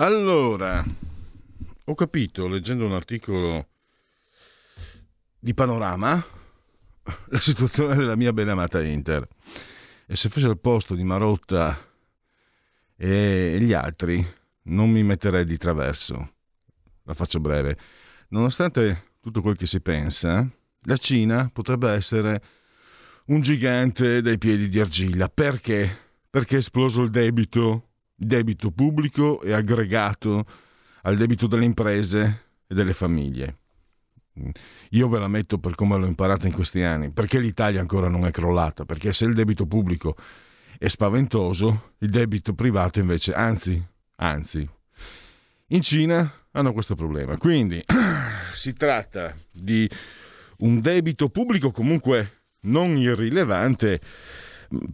Allora, ho capito leggendo un articolo di Panorama la situazione della mia benamata Inter. E se fosse al posto di Marotta e gli altri, non mi metterei di traverso. La faccio breve. Nonostante tutto quel che si pensa, la Cina potrebbe essere un gigante dai piedi di argilla. Perché? Perché è esploso il debito debito pubblico e aggregato al debito delle imprese e delle famiglie. Io ve la metto per come l'ho imparata in questi anni, perché l'Italia ancora non è crollata, perché se il debito pubblico è spaventoso, il debito privato invece, anzi, anzi, in Cina hanno questo problema. Quindi si tratta di un debito pubblico comunque non irrilevante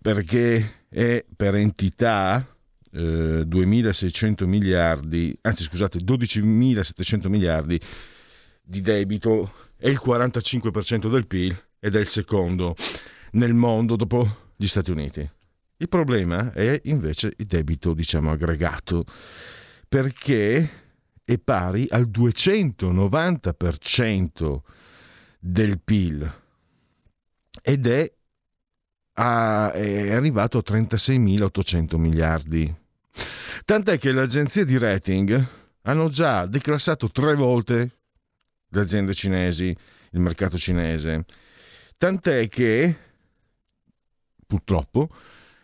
perché è per entità 2.600 eh, miliardi, anzi scusate, 12.700 miliardi di debito, è il 45% del PIL ed è il secondo nel mondo dopo gli Stati Uniti. Il problema è invece il debito, diciamo, aggregato, perché è pari al 290% del PIL ed è, a, è arrivato a 36.800 miliardi Tant'è che le agenzie di rating hanno già declassato tre volte le aziende cinesi, il mercato cinese. Tant'è che, purtroppo,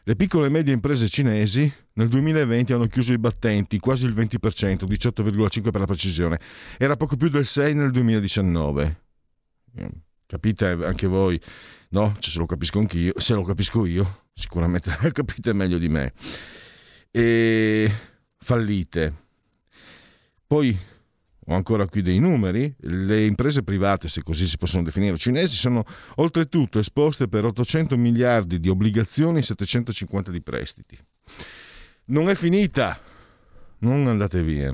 le piccole e medie imprese cinesi nel 2020 hanno chiuso i battenti, quasi il 20%, 18,5% per la precisione. Era poco più del 6% nel 2019. Capite anche voi? No? Cioè, se lo capisco anch'io, se lo capisco io, sicuramente capite meglio di me e fallite. Poi ho ancora qui dei numeri, le imprese private, se così si possono definire, cinesi sono oltretutto esposte per 800 miliardi di obbligazioni e 750 di prestiti. Non è finita, non andate via.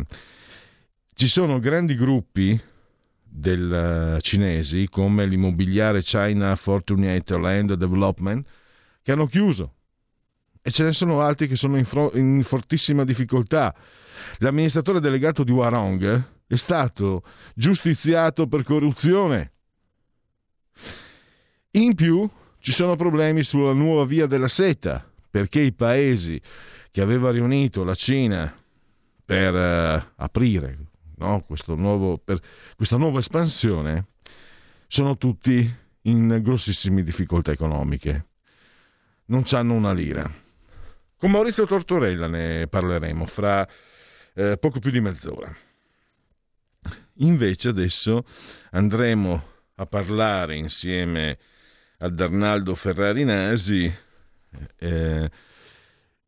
Ci sono grandi gruppi del, uh, cinesi come l'immobiliare China Fortunate Land Development che hanno chiuso e ce ne sono altri che sono in, fro- in fortissima difficoltà. L'amministratore delegato di Warong è stato giustiziato per corruzione. In più ci sono problemi sulla nuova via della seta, perché i paesi che aveva riunito la Cina per uh, aprire no, nuovo, per questa nuova espansione sono tutti in grossissime difficoltà economiche. Non hanno una lira. Con Maurizio Tortorella ne parleremo fra eh, poco più di mezz'ora. Invece adesso andremo a parlare insieme ad Arnaldo Ferrari Nasi eh,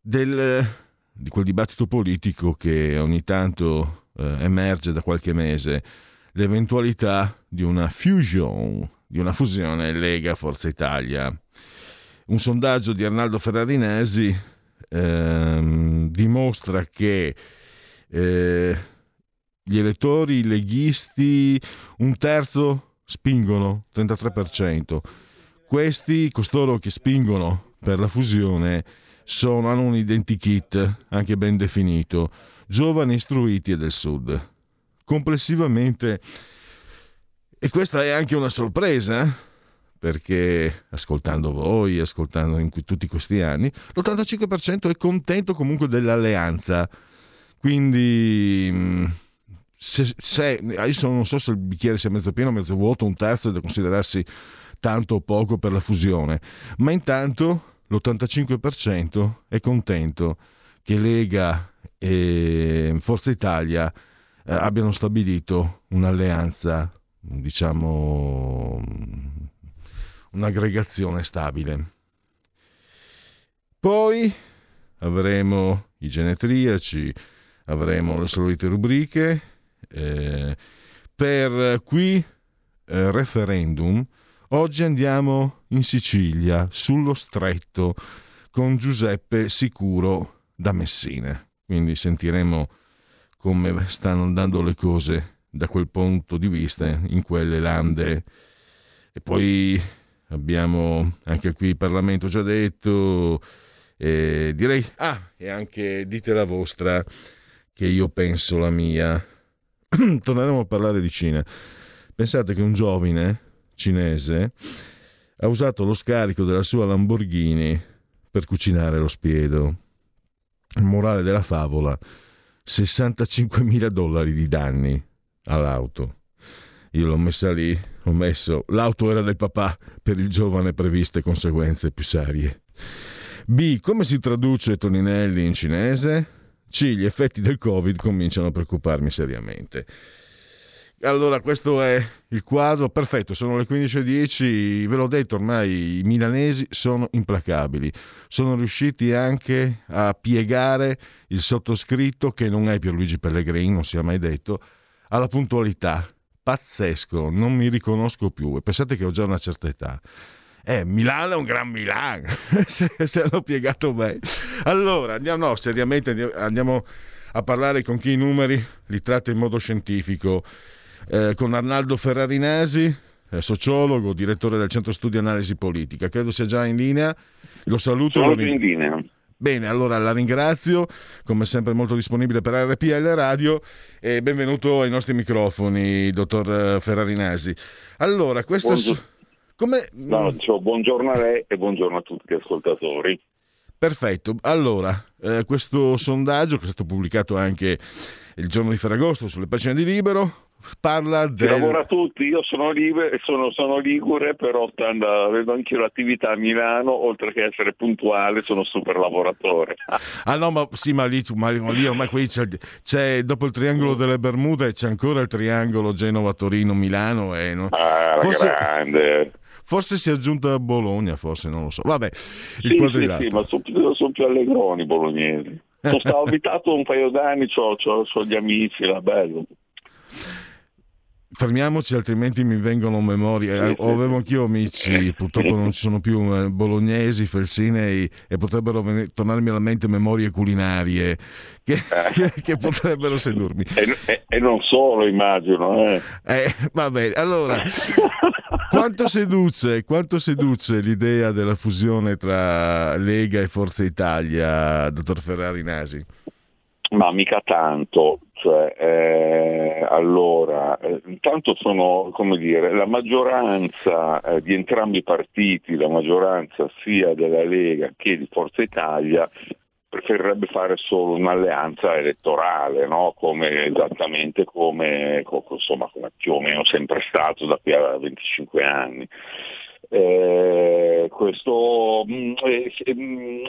di quel dibattito politico che ogni tanto eh, emerge da qualche mese, l'eventualità di una fusion, di una fusione Lega Forza Italia. Un sondaggio di Arnaldo Ferrarinesi ehm, dimostra che eh, gli elettori leghisti un terzo spingono, 33%. Questi, costoro che spingono per la fusione, sono, hanno un identikit anche ben definito, giovani istruiti e del sud. Complessivamente, e questa è anche una sorpresa, eh? Perché ascoltando voi, ascoltando in tutti questi anni, l'85% è contento comunque dell'alleanza. Quindi, mm, se, se, adesso non so se il bicchiere sia mezzo pieno mezzo vuoto, un terzo è da considerarsi tanto o poco per la fusione, ma intanto l'85% è contento che Lega e Forza Italia eh, abbiano stabilito un'alleanza, diciamo, un'aggregazione stabile. Poi avremo i genetriaci, avremo le solite rubriche. Eh, per qui eh, referendum, oggi andiamo in Sicilia, sullo stretto, con Giuseppe Sicuro da Messina. Quindi sentiremo come stanno andando le cose da quel punto di vista in quelle lande. E poi abbiamo anche qui il Parlamento già detto, e direi, ah, e anche dite la vostra, che io penso la mia. Torneremo a parlare di Cina. Pensate che un giovane cinese ha usato lo scarico della sua Lamborghini per cucinare lo spiedo. Il morale della favola, 65.000 dollari di danni all'auto. Io l'ho messa lì, ho messo l'auto era del papà per il giovane previste conseguenze più serie. B. Come si traduce Toninelli in cinese? C. Gli effetti del Covid cominciano a preoccuparmi seriamente. Allora, questo è il quadro perfetto. Sono le 15.10. Ve l'ho detto ormai, i milanesi sono implacabili. Sono riusciti anche a piegare il sottoscritto, che non è Pierluigi Pellegrini, non si è mai detto, alla puntualità. Pazzesco, non mi riconosco più. E pensate che ho già una certa età. Eh, Milano è un gran Milano, se, se hanno piegato bene. Allora, andiamo, no, seriamente andiamo a parlare con chi i numeri li tratta in modo scientifico. Eh, con Arnaldo Ferrarinesi, eh, sociologo, direttore del Centro Studi Analisi Politica. Credo sia già in linea. Lo saluto. Sono in linea. Bene, allora la ringrazio, come sempre molto disponibile per RPL Radio e benvenuto ai nostri microfoni, dottor Ferrarinesi. Allora, questo... Buongiorno. Come... No, dicevo, buongiorno a lei e buongiorno a tutti gli ascoltatori. Perfetto, allora, eh, questo sondaggio che è stato pubblicato anche il giorno di Ferragosto sulle pagine di Libero parla del... Si lavora tutti, io sono, libe, sono, sono ligure, però stando, avendo anch'io l'attività a Milano, oltre che essere puntuale, sono super lavoratore. ah no, ma sì, ma lì, ma lì ormai qui c'è, c'è, dopo il triangolo delle Bermude c'è ancora il triangolo Genova-Torino-Milano e no? Ah, Forse... grande forse si è aggiunto a Bologna, forse non lo so. Vabbè, il sì, sì, sì, ma sono, sono più allegroni i bolognesi. Sono stato abitato un paio d'anni, ho, gli amici, era bello fermiamoci altrimenti mi vengono memorie sì, avevo anch'io amici purtroppo non ci sono più eh, bolognesi, felsinei e potrebbero venire, tornarmi alla mente memorie culinarie che, eh. che potrebbero sedurmi e, e, e, non solo immagino eh. eh va bene allora quanto seduce, quanto seduce l'idea della fusione tra Lega e Forza Italia dottor Ferrari Nasi? Ma mica tanto, cioè, eh, allora, eh, intanto sono, come dire, la maggioranza eh, di entrambi i partiti, la maggioranza sia della Lega che di Forza Italia, preferirebbe fare solo un'alleanza elettorale, no? come, esattamente come, insomma, come più o meno sempre stato da qui a 25 anni. Eh, questo, mh, eh, mh,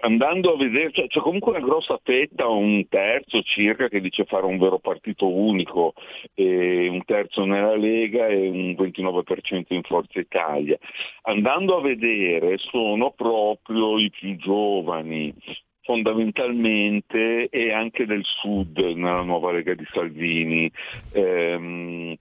andando a vedere, cioè, c'è comunque una grossa fetta, un terzo circa, che dice fare un vero partito unico, eh, un terzo nella Lega e un 29% in Forza Italia. Andando a vedere sono proprio i più giovani, fondamentalmente e anche del sud nella nuova Lega di Salvini. Ehm,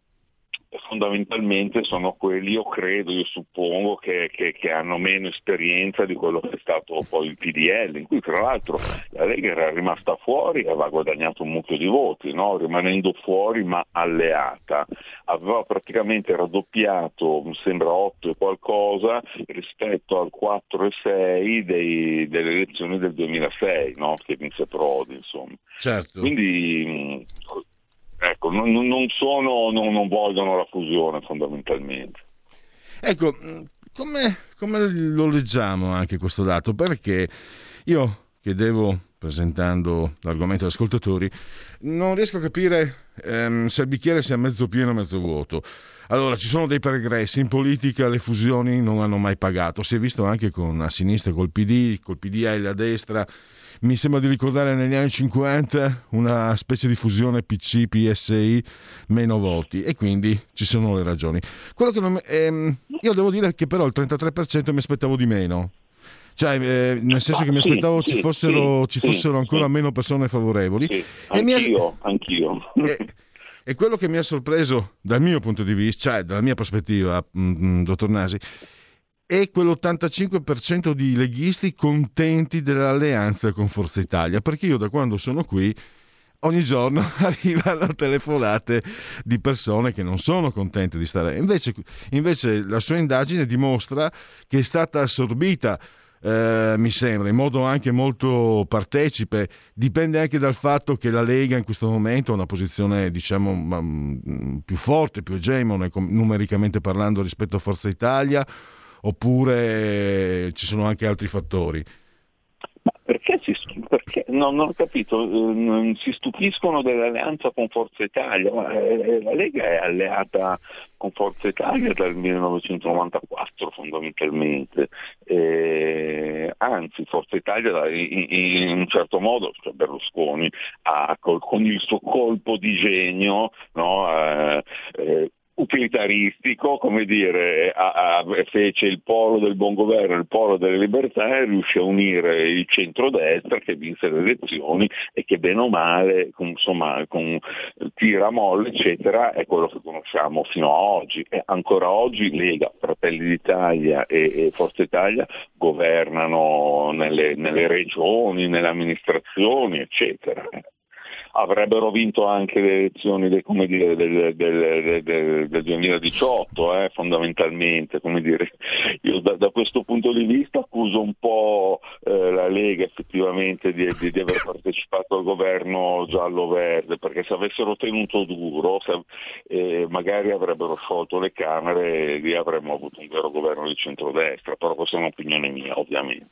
fondamentalmente sono quelli, io credo, io suppongo, che, che, che, hanno meno esperienza di quello che è stato poi il PDL, in cui tra l'altro la Lega era rimasta fuori e aveva guadagnato un mucchio di voti, no? rimanendo fuori ma alleata. Aveva praticamente raddoppiato, mi sembra 8 e qualcosa, rispetto al 4 e 6 dei, delle elezioni del 2006, no? che vinse Prodi. Insomma. Certo. Quindi Ecco, non, non, sono, non, non vogliono la fusione fondamentalmente. Ecco, come, come, lo leggiamo anche questo dato? Perché io chiedevo, presentando l'argomento agli ascoltatori, non riesco a capire ehm, se il bicchiere sia mezzo pieno o mezzo vuoto. Allora, ci sono dei pregressi, in politica le fusioni non hanno mai pagato, si è visto anche con a sinistra col PD, col PDL a destra, mi sembra di ricordare negli anni 50 una specie di fusione PC-PSI meno voti e quindi ci sono le ragioni. Quello che non, ehm, io devo dire che però il 33% mi aspettavo di meno. Cioè, eh, nel senso che mi aspettavo sì, ci fossero, sì, ci fossero sì, ancora meno persone favorevoli. Sì, E mi ha- anch'io, anch'io. e, e quello che mi ha sorpreso dal mio punto di vista, cioè dalla mia prospettiva, mm, dottor Nasi, è quell'85% di leghisti contenti dell'alleanza con Forza Italia, perché io da quando sono qui ogni giorno arrivano telefonate di persone che non sono contente di stare. Invece, invece la sua indagine dimostra che è stata assorbita eh, mi sembra, in modo anche molto partecipe. Dipende anche dal fatto che la Lega in questo momento ha una posizione, diciamo, mm, più forte, più egemone, numericamente parlando, rispetto a Forza Italia, oppure ci sono anche altri fattori. Ma perché, si, perché? No, non ho capito, eh, si stupiscono dell'alleanza con Forza Italia, eh, la Lega è alleata con Forza Italia dal 1994 fondamentalmente, Eh, anzi Forza Italia in, in un certo modo, cioè Berlusconi, ha, col- con il suo colpo di genio no, eh, eh, utilitaristico, come dire, a- a- fece il polo del buon governo, il polo delle libertà e riuscì a unire il centrodestra che vinse le elezioni e che bene o male, con, insomma, con tira molle, eccetera, è quello che conosciamo fino a oggi. E ancora oggi Lega, Fratelli d'Italia e, e Forza Italia governano nelle, nelle regioni, nelle amministrazioni, eccetera avrebbero vinto anche le elezioni del, dire, del, del- del- del 2018, eh, fondamentalmente. Io da, da questo punto di vista accuso un po' eh, la Lega effettivamente di, di- di aver partecipato al governo giallo-verde, perché se avessero tenuto duro se- eh, magari avrebbero sciolto le Camere e lì avremmo avuto un vero governo di centrodestra, però questa è un'opinione mia ovviamente.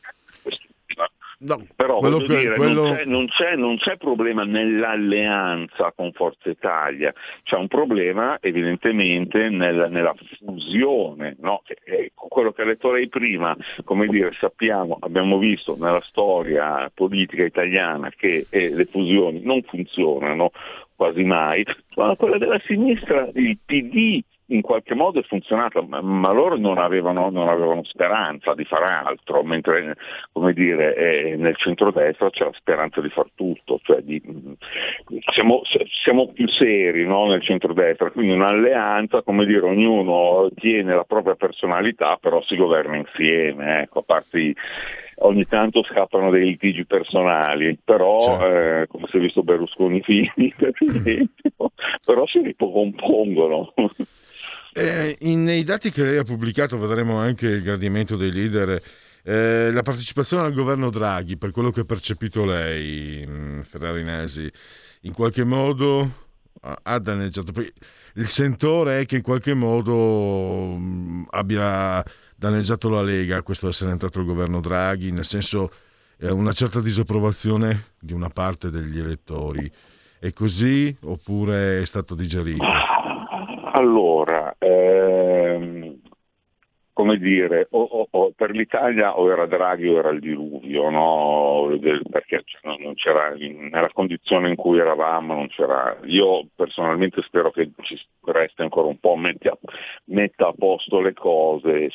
No, però quello dire, quello- non, c'è, non, c'è, non c'è problema nell'alleanza con Forza Italia, c'è un problema evidentemente nel- nella fusione, no? Che è quello che ha detto lei prima, come dire, sappiamo, abbiamo visto nella storia politica italiana che eh, le fusioni non funzionano quasi mai, ma quella della sinistra, il PD in qualche modo è funzionata, ma, ma loro non avevano, non avevano speranza di fare altro, mentre come dire, eh, nel centrodestra c'è la speranza di far tutto, cioè di, siamo, siamo più seri no, nel centrodestra, quindi un'alleanza, come dire, ognuno tiene la propria personalità, però si governa insieme, ecco, a parte i- ogni tanto scappano dei litigi personali, però Certo. eh, come si è visto Berlusconi Fini, per esempio, però si ricompongono. Eh, in- nei dati che lei ha pubblicato vedremo anche il gradimento dei leader. eh, la partecipazione al governo Draghi, per quello che ha percepito lei, mh, Ferrari Nasi, in qualche modo ha- danneggiato. Il sentore è che in qualche modo mh, abbia danneggiato la Lega, questo essere entrato il governo Draghi, nel senso eh, una certa disapprovazione di una parte degli elettori. È così oppure è stato digerito? Allora, come dire, o, o- o per l'Italia o era Draghi o era il diluvio, no? Perché cioè, non- non c'era, nella condizione in cui eravamo non c'era. Io personalmente spero che ci resti ancora un po', metti a- metta a posto le cose.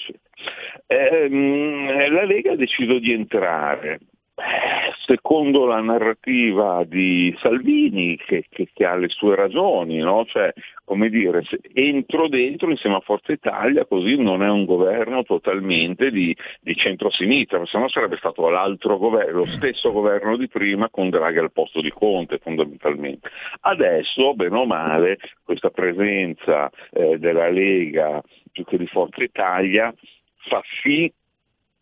Ehm, la Lega ha deciso di entrare. Eh, Secondo la narrativa di Salvini, che, che- che ha le sue ragioni, no? cioè, come dire, entro dentro insieme a Forza Italia, così non è un governo totalmente di, di centrosinistra, se no sarebbe stato l'altro governo, lo stesso governo di prima con Draghi al posto di Conte fondamentalmente. Adesso, bene o male, questa presenza eh, della Lega più che di Forza Italia fa sì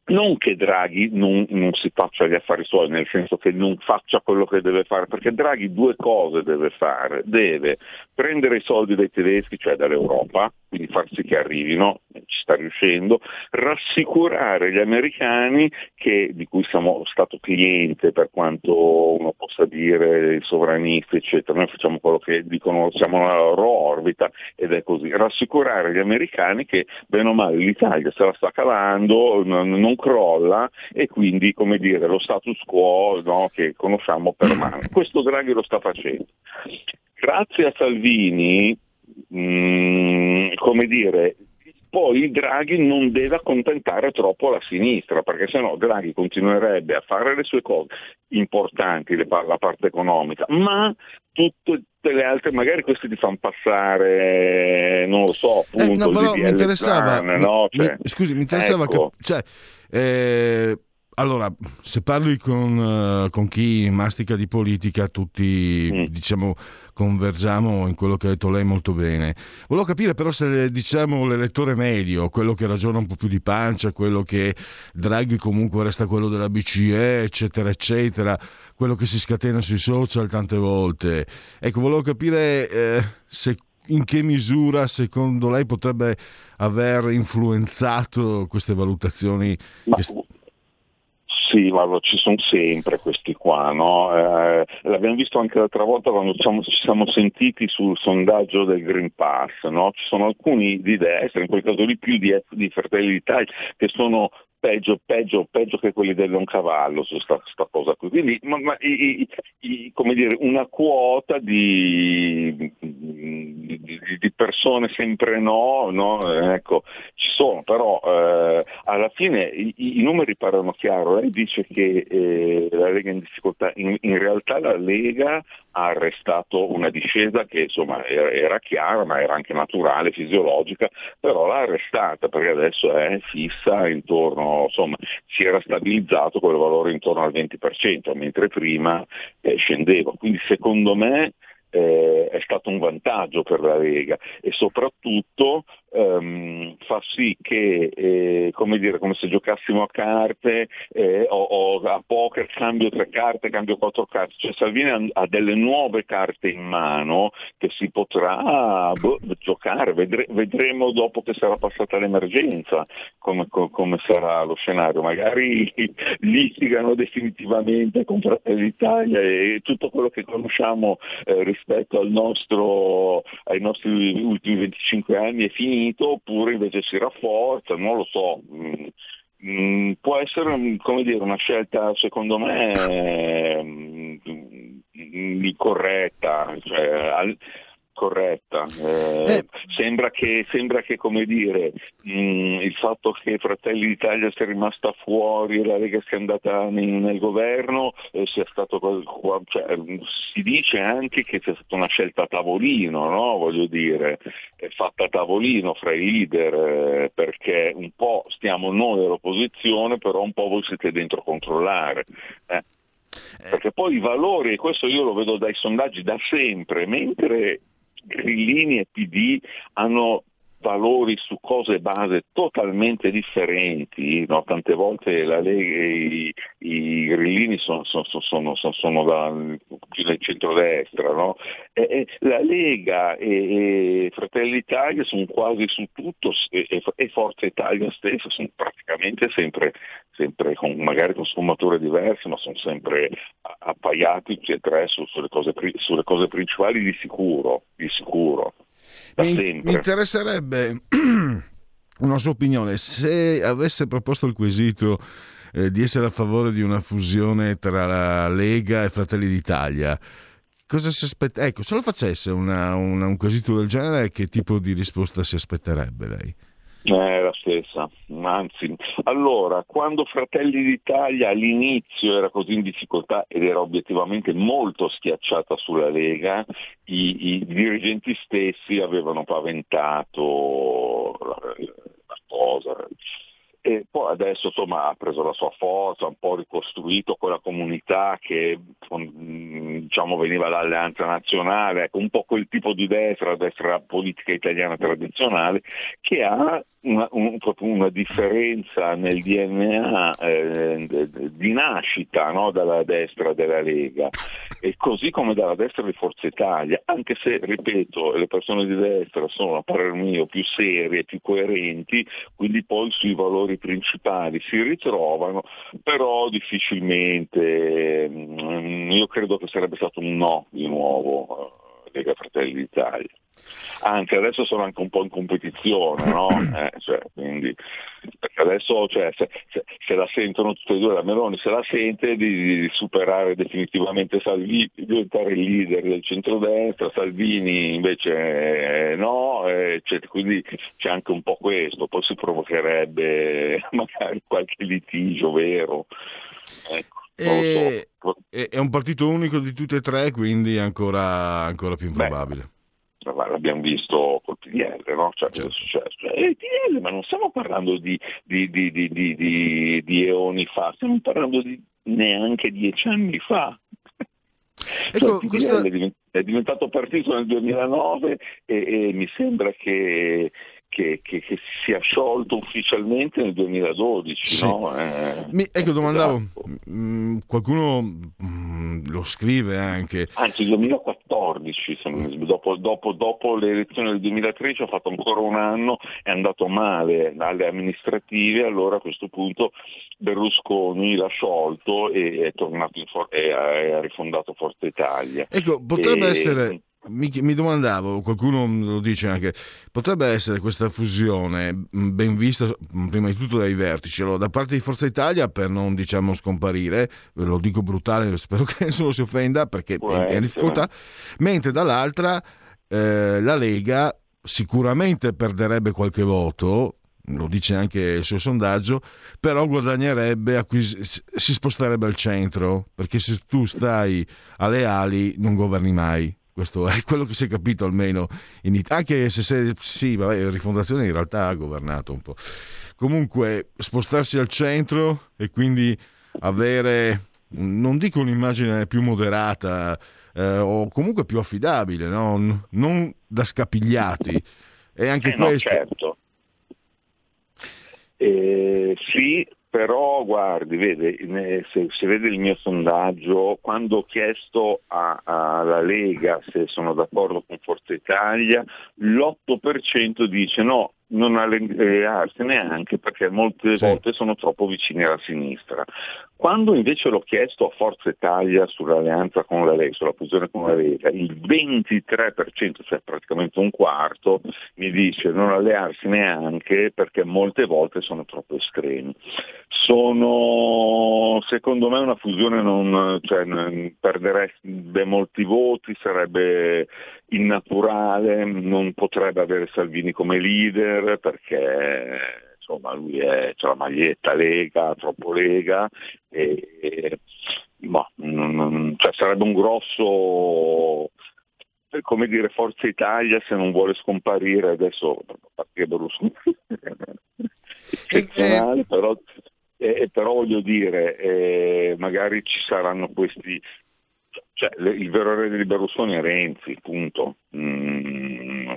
non che Draghi non, non si faccia gli affari suoi, nel senso che non faccia quello che deve fare, perché Draghi due cose deve fare, deve prendere i soldi dai tedeschi, cioè dall'Europa, quindi far sì che arrivino, ci sta riuscendo, rassicurare gli americani che, di cui siamo stato cliente per quanto uno possa dire sovranisti eccetera, noi facciamo quello che dicono siamo nella loro orbita ed è così, rassicurare gli americani che bene o male l'Italia se la sta cavando, non, non crolla e quindi come dire lo status quo no, che conosciamo permane. Questo Draghi lo sta facendo. Grazie a Salvini mh, mm, come dire, poi Draghi non deve accontentare troppo la sinistra, perché sennò Draghi continuerebbe a fare le sue cose importanti, la parte economica, ma tutte le altre, magari queste ti fanno passare, non lo so, appunto, eh, no, però mi interessava, Zan, no? cioè, mi, scusi, mi interessava ecco. cap- cioè, eh, allora, se parli con, uh, con, chi mastica di politica, tutti mm. diciamo convergiamo in quello che ha detto lei molto bene. Volevo capire però se diciamo l'elettore medio, quello che ragiona un po' più di pancia, quello che Draghi comunque resta quello della BCE, eccetera, eccetera, quello che si scatena sui social tante volte. Ecco, volevo capire eh, se in che misura secondo lei potrebbe aver influenzato queste valutazioni? Ma, sì, ma ci sono sempre questi qua, no? eh, l'abbiamo visto anche l'altra volta quando ci siamo, ci siamo sentiti sul sondaggio del Green Pass, no? Ci sono alcuni di destra, in quel caso lì più di, di Fratelli d'Italia, che sono peggio, peggio, peggio che quelli del Cavallo su sta, cosa qui. Quindi, ma, ma, i, i, come dire, una quota di, di, di, persone sempre no, no? Ecco, ci sono, però eh, alla fine i, i, numeri parlano chiaro. Lei dice che eh, la Lega è in difficoltà, in, in realtà la Lega ha arrestato una discesa che insomma era, chiara ma era anche naturale, fisiologica, però l'ha arrestata perché adesso è fissa intorno, insomma si era stabilizzato quel valore intorno al 20%, mentre prima eh, scendeva. Quindi secondo me eh, è stato un vantaggio per la Lega e soprattutto ehm, fa sì che, eh, come dire, come se giocassimo a carte eh, o, o, a poker, cambio tre carte, cambio quattro carte, cioè Salvini ha, delle nuove carte in mano che si potrà boh, giocare, Vedre, vedremo dopo che sarà passata l'emergenza come, come, sarà lo scenario, magari litigano definitivamente con Fratelli d'Italia e tutto quello che conosciamo eh, rispetto nostro, ai nostri ultimi 25 anni è finito finito oppure invece si rafforza, non lo so. Mm, mm, può essere come dire, una scelta secondo me mm, corretta, cioè, corretta. Eh, eh. Sembra, che, sembra, che, come dire, mh, il fatto che Fratelli d'Italia sia rimasta fuori e la Lega sia andata nel, nel governo eh, sia stato cioè, si dice anche che sia stata una scelta a tavolino, no? voglio dire, è fatta a tavolino fra i leader eh, perché un po' stiamo noi all'opposizione, però un po' voi siete dentro a controllare. Eh. Perché poi i valori, e questo io lo vedo dai sondaggi da sempre, mentre Grillini e PD hanno valori su cose base totalmente differenti, no? tante volte la Lega, i, i grillini sono, sono, sono, sono da, più del centrodestra, no? e, e la Lega e, e, Fratelli d'Italia sono quasi su tutto e, e Forza Italia stessa sono praticamente sempre, sempre con, magari con sfumature diverse, ma sono sempre appaiati tutti e su, sulle, cose, sulle cose principali di sicuro, di sicuro mi, mi interesserebbe una sua opinione. Se avesse proposto il quesito eh, di essere a favore di una fusione tra la Lega e Fratelli d'Italia, cosa si aspetta? Ecco, se lo facesse una, una, un quesito del genere, che tipo di risposta si aspetterebbe lei? È la stessa, anzi, allora, quando Fratelli d'Italia all'inizio era così in difficoltà ed era obiettivamente molto schiacciata sulla Lega, i, i dirigenti stessi avevano paventato la, la cosa, e poi adesso insomma ha preso la sua forza, ha un po' ricostruito quella comunità che diciamo, veniva dall'alleanza nazionale, ecco, un po' quel tipo di destra, destra politica italiana tradizionale, che ha una, un, una differenza nel DNA eh, di nascita no, dalla destra della Lega. e così come dalla destra di Forza Italia, anche se, ripeto, le persone di destra sono a parer mio più serie, più coerenti, quindi poi sui valori principali si ritrovano, però difficilmente, mm, io credo che sarebbe stato un no di nuovo eh, Lega Fratelli d'Italia anzi adesso sono anche un po' in competizione, no? eh, cioè, quindi, adesso cioè, se, se, se, la sentono tutte e due, la Meloni se la sente di, di superare definitivamente Salvini, di diventare il leader del centrodestra, Salvini invece eh, no, eh, cioè, quindi c'è anche un po' questo, poi si provocherebbe magari qualche litigio vero. Ecco. E, so. È un partito unico di tutte e tre, quindi ancora, ancora più improbabile. Beh l'abbiamo visto col PDL, no? cioè, certo. successo? Eh, il PDL, ma non stiamo parlando di, di, di, di, eoni fa, stiamo parlando di neanche dieci anni fa. Ecco, cioè, questa... è diventato partito nel 2009 e, e mi sembra che che, che, che, si è sciolto ufficialmente nel 2012. Sì. No? Eh, Mi, ecco, domandavo, mh, mm, qualcuno mh, mm, lo scrive anche. Anzi, il 2014, dopo, dopo, dopo, le elezioni del 2013 ha fatto ancora un anno, è andato male alle amministrative, allora a questo punto Berlusconi l'ha sciolto e è tornato in for- e ha rifondato Forza Italia. Ecco, potrebbe e... essere mi, mi, domandavo, qualcuno lo dice anche, potrebbe essere questa fusione ben vista prima di tutto dai vertici, allora, da parte di Forza Italia per non diciamo scomparire, ve lo dico brutale, spero che nessuno si offenda perché Può è in difficoltà, mentre dall'altra eh, la Lega sicuramente perderebbe qualche voto, lo dice anche il suo sondaggio, però guadagnerebbe, acquis- si sposterebbe al centro, perché se tu stai alle ali non governi mai. Questo è quello che si è capito almeno in Italia. Anche se, se sì, vabbè, Rifondazione in realtà ha governato un po'. Comunque, spostarsi al centro e quindi avere, non dico un'immagine più moderata, eh, o comunque più affidabile, no? non da scapigliati. E anche eh questo. No, certo. Eh, sì, però guardi, vede, se, se, vede il mio sondaggio, quando ho chiesto alla Lega se sono d'accordo con Forza Italia, l'8% dice no, non allearsi neanche perché molte sì. volte sono troppo vicini alla sinistra. Quando invece l'ho chiesto a Forza Italia sull'alleanza con la Lega, sulla fusione con la Lega, il 23%, cioè praticamente un quarto, mi dice non allearsi neanche perché molte volte sono troppo estremi. Sono secondo me una fusione non, cioè, perderebbe molti voti, sarebbe innaturale, non potrebbe avere Salvini come leader perché insomma lui è, c'ha la maglietta Lega, troppo Lega e, e boh, non, cioè sarebbe un grosso come dire Forza Italia se non vuole scomparire. Adesso perché Berlusconi eccezionale però, eh, però voglio dire eh, magari ci saranno questi cioè, il vero re di Berlusconi è Renzi, punto. Mm,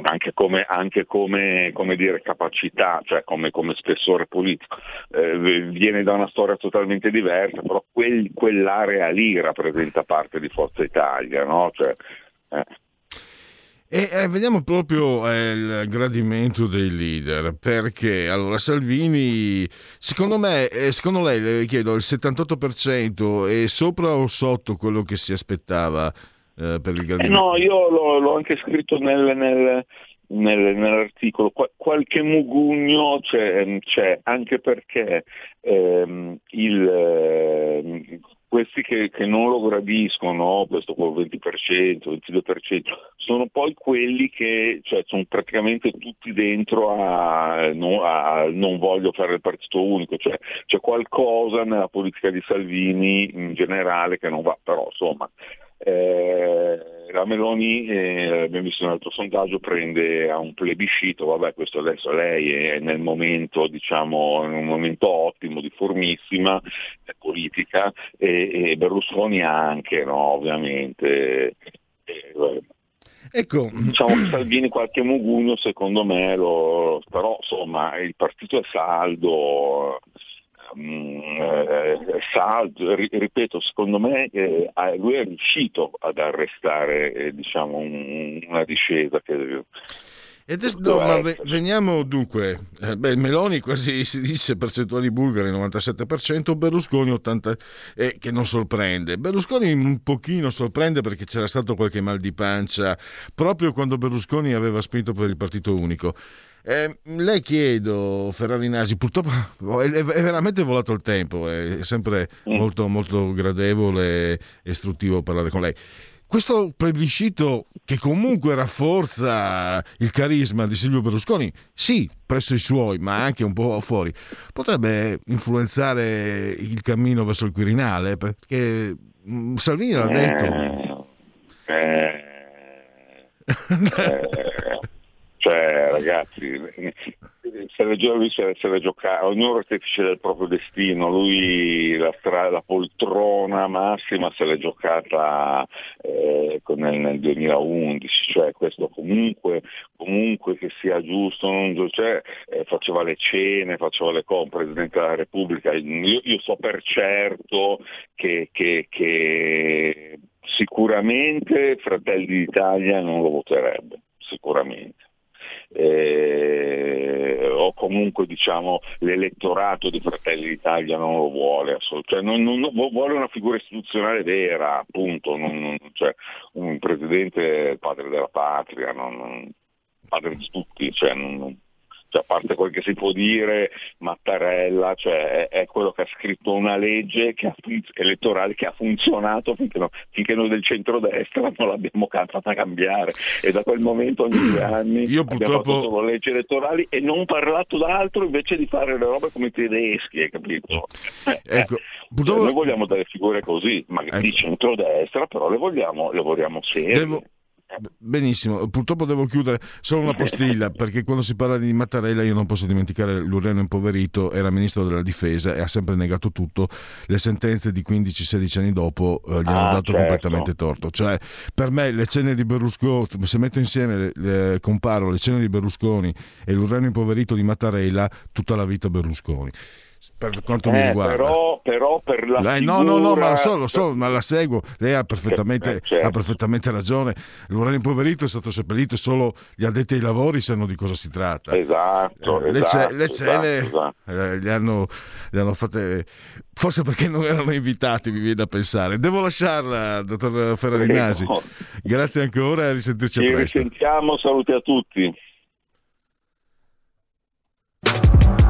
anche come, anche come, come dire, capacità, cioè come, come spessore politico. Eh, viene da una storia totalmente diversa, però quel, quell'area lì rappresenta parte di Forza Italia, no? Cioè, eh. E eh, vediamo proprio eh, il gradimento dei leader, perché allora Salvini, secondo me, eh, secondo lei, le chiedo, il 78% è sopra o sotto quello che si aspettava eh, per il gradimento? no, io l'ho, l'ho, anche scritto nel, nel, nel, nell'articolo, Qu- qualche mugugno c'è, c'è anche perché ehm, il ehm, questi che, che, non lo gradiscono, questo col 20%, 22%, sono poi quelli che cioè, sono praticamente tutti dentro a, no, a, non voglio fare il partito unico, cioè c'è qualcosa nella politica di Salvini in generale che non va, però insomma eh, la Meloni, eh, abbiamo visto un altro sondaggio, prende a un plebiscito, vabbè questo adesso lei è nel momento, diciamo, in un momento ottimo di formissima politica e, e Berlusconi anche, no, ovviamente. Eh, Ecco. Diciamo che Salvini qualche mugugno secondo me, lo, però insomma il partito è saldo, eh, eh, salto, ripeto, secondo me eh, lui è riuscito ad arrestare eh, diciamo, un, una discesa che Adesso, no, ma veniamo dunque, eh, beh, Meloni quasi si dice percentuali bulgari 97%, Berlusconi 80%, eh, che non sorprende. Berlusconi un pochino sorprende perché c'era stato qualche mal di pancia proprio quando Berlusconi aveva spinto per il partito unico. Eh, lei chiedo, Ferrari Nasi, purtroppo è, è, veramente volato il tempo, è sempre molto, molto gradevole e istruttivo parlare con lei. Questo plebiscito che comunque rafforza il carisma di Silvio Berlusconi, sì, presso i suoi, ma anche un po' fuori, potrebbe influenzare il cammino verso il Quirinale, perché mm, Salvini l'ha detto. Eh, eh, cioè, ragazzi, se le, lui se, se le gioca, ognuno artefice del proprio destino, lui la, stra, la poltrona massima se l'è giocata eh, nel, nel, 2011, cioè questo comunque, comunque che sia giusto, non, cioè, eh, faceva le cene, faceva le compre, Presidente della Repubblica, io, io so per certo che, che, che sicuramente Fratelli d'Italia non lo voterebbe, sicuramente eh, o comunque diciamo, l'elettorato di Fratelli d'Italia non lo vuole, cioè, non, non, vuole una figura istituzionale vera, appunto, non, cioè, un presidente padre della patria, padre di tutti, cioè, cioè, a parte quel che si può dire, Mattarella cioè, è, è, quello che ha scritto una legge che ha, elettorale che ha funzionato finché, no, finché, noi del centrodestra non l'abbiamo fatta cambiare e da quel momento ogni due anni Io purtroppo... abbiamo fatto leggi elettorali e non parlato d'altro invece di fare le robe come i tedeschi, hai capito? Eh, ecco, eh, purtroppo... Noi vogliamo delle figure così, ma ecco. di centrodestra, però le vogliamo, le vogliamo serie. Devo Benissimo, purtroppo devo chiudere solo una postilla perché quando si parla di Mattarella io non posso dimenticare l'Ureno impoverito, era ministro della difesa e ha sempre negato tutto, le sentenze di 15-16 anni dopo eh, gli ah, hanno dato certo. completamente torto, cioè per me le cene di Berlusconi, se metto insieme, le, le, comparo le cene di Berlusconi e l'Ureno impoverito di Mattarella, tutta la vita Berlusconi per quanto eh, mi riguarda. Però, però per la lei, figura... No, no, no, ma, so, so, ma la seguo. Lei ha perfettamente, eh, certo. ha perfettamente ragione. L'uranio impoverito è stato seppellito solo gli addetti ai lavori sanno di cosa si tratta. Esatto, eh, esatto, le, cene esatto, esatto. Eh, le, hanno, le hanno fatte... Forse perché non erano invitati, mi viene da pensare. Devo lasciarla, dottor Ferrarinasi. Grazie ancora e a risentirci Ci presto. Ci risentiamo, saluti a tutti.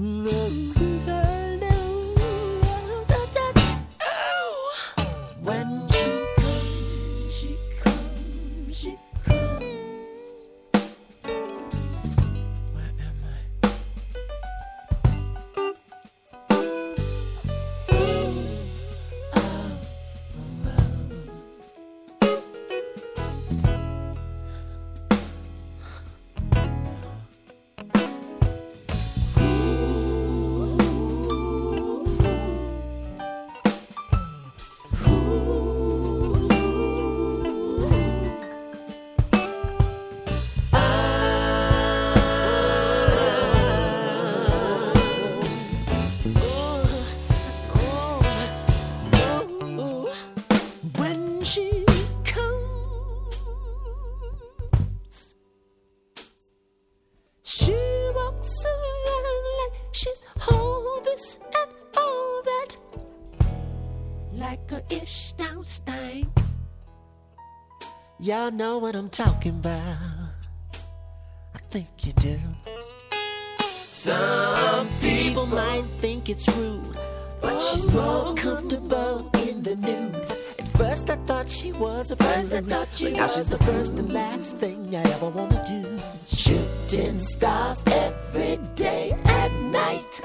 No, know what I'm talking about. I think you do. Some people might think it's rude, but she's more comfortable in the nude. At first I thought she was a first, I thought she but now she's the first and last thing I ever wanna do. Shooting stars every day and night.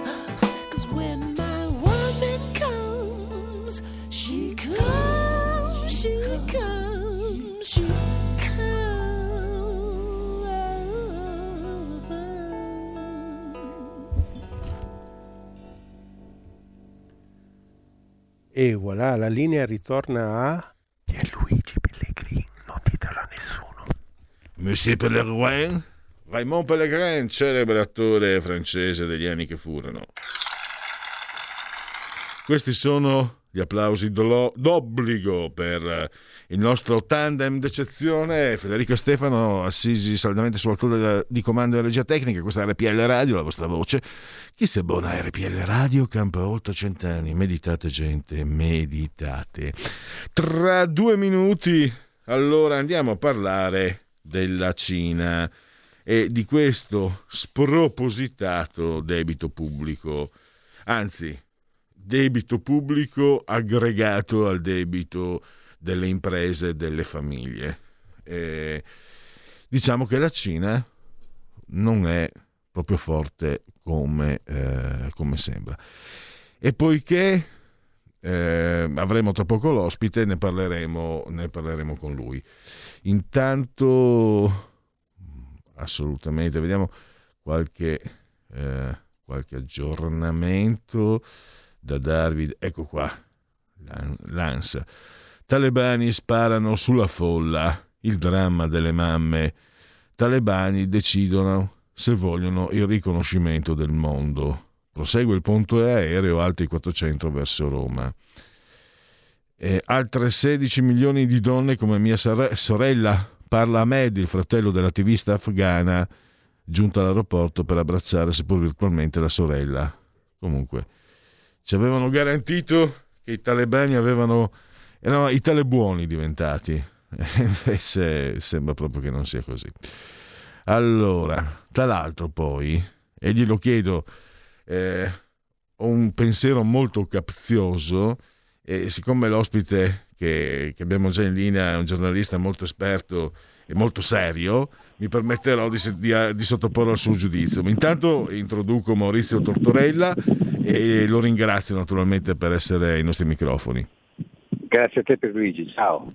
E voilà, la linea ritorna a Pierluigi Pellegrini, non ditelo a nessuno. Monsieur Pellegrin? Raymond Pellegrin, celebre attore francese degli anni che furono. Questi sono gli applausi d'obbligo per il nostro tandem d'eccezione, Federico e Stefano, assisi saldamente sulla tolla di comando e regia tecnica, questa è RPL Radio, la vostra voce. Chi si abbona a RPL Radio campa oltre cent'anni. Meditate gente, meditate. Tra due minuti, allora andiamo a parlare della Cina e di questo spropositato debito pubblico, anzi debito pubblico aggregato al debito delle imprese delle famiglie. E diciamo che la Cina non è proprio forte come, eh, come sembra. E poiché eh, avremo tra poco l'ospite, ne parleremo, ne parleremo con lui. Intanto, assolutamente, vediamo qualche, eh, qualche aggiornamento da darvi. Ecco qua, l'ANSA. Talebani sparano sulla folla, il dramma delle mamme. Talebani decidono se vogliono il riconoscimento del mondo. Prosegue il ponte aereo, altri 400 verso Roma. E altre 16 milioni di donne come mia sorella, parla Ahmed, il fratello dell'attivista afghana, giunta all'aeroporto per abbracciare seppur virtualmente la sorella. Comunque, ci avevano garantito che i talebani avevano, erano i talebuoni diventati. Invece sembra proprio che non sia così. Allora, tra l'altro poi, e glielo chiedo, eh, ho un pensiero molto capzioso e siccome l'ospite che, che, abbiamo già in linea è un giornalista molto esperto e molto serio, mi permetterò di, di, di sottoporlo al suo giudizio. Intanto introduco Maurizio Tortorella e lo ringrazio naturalmente per essere ai nostri microfoni. Grazie a te per Luigi, ciao.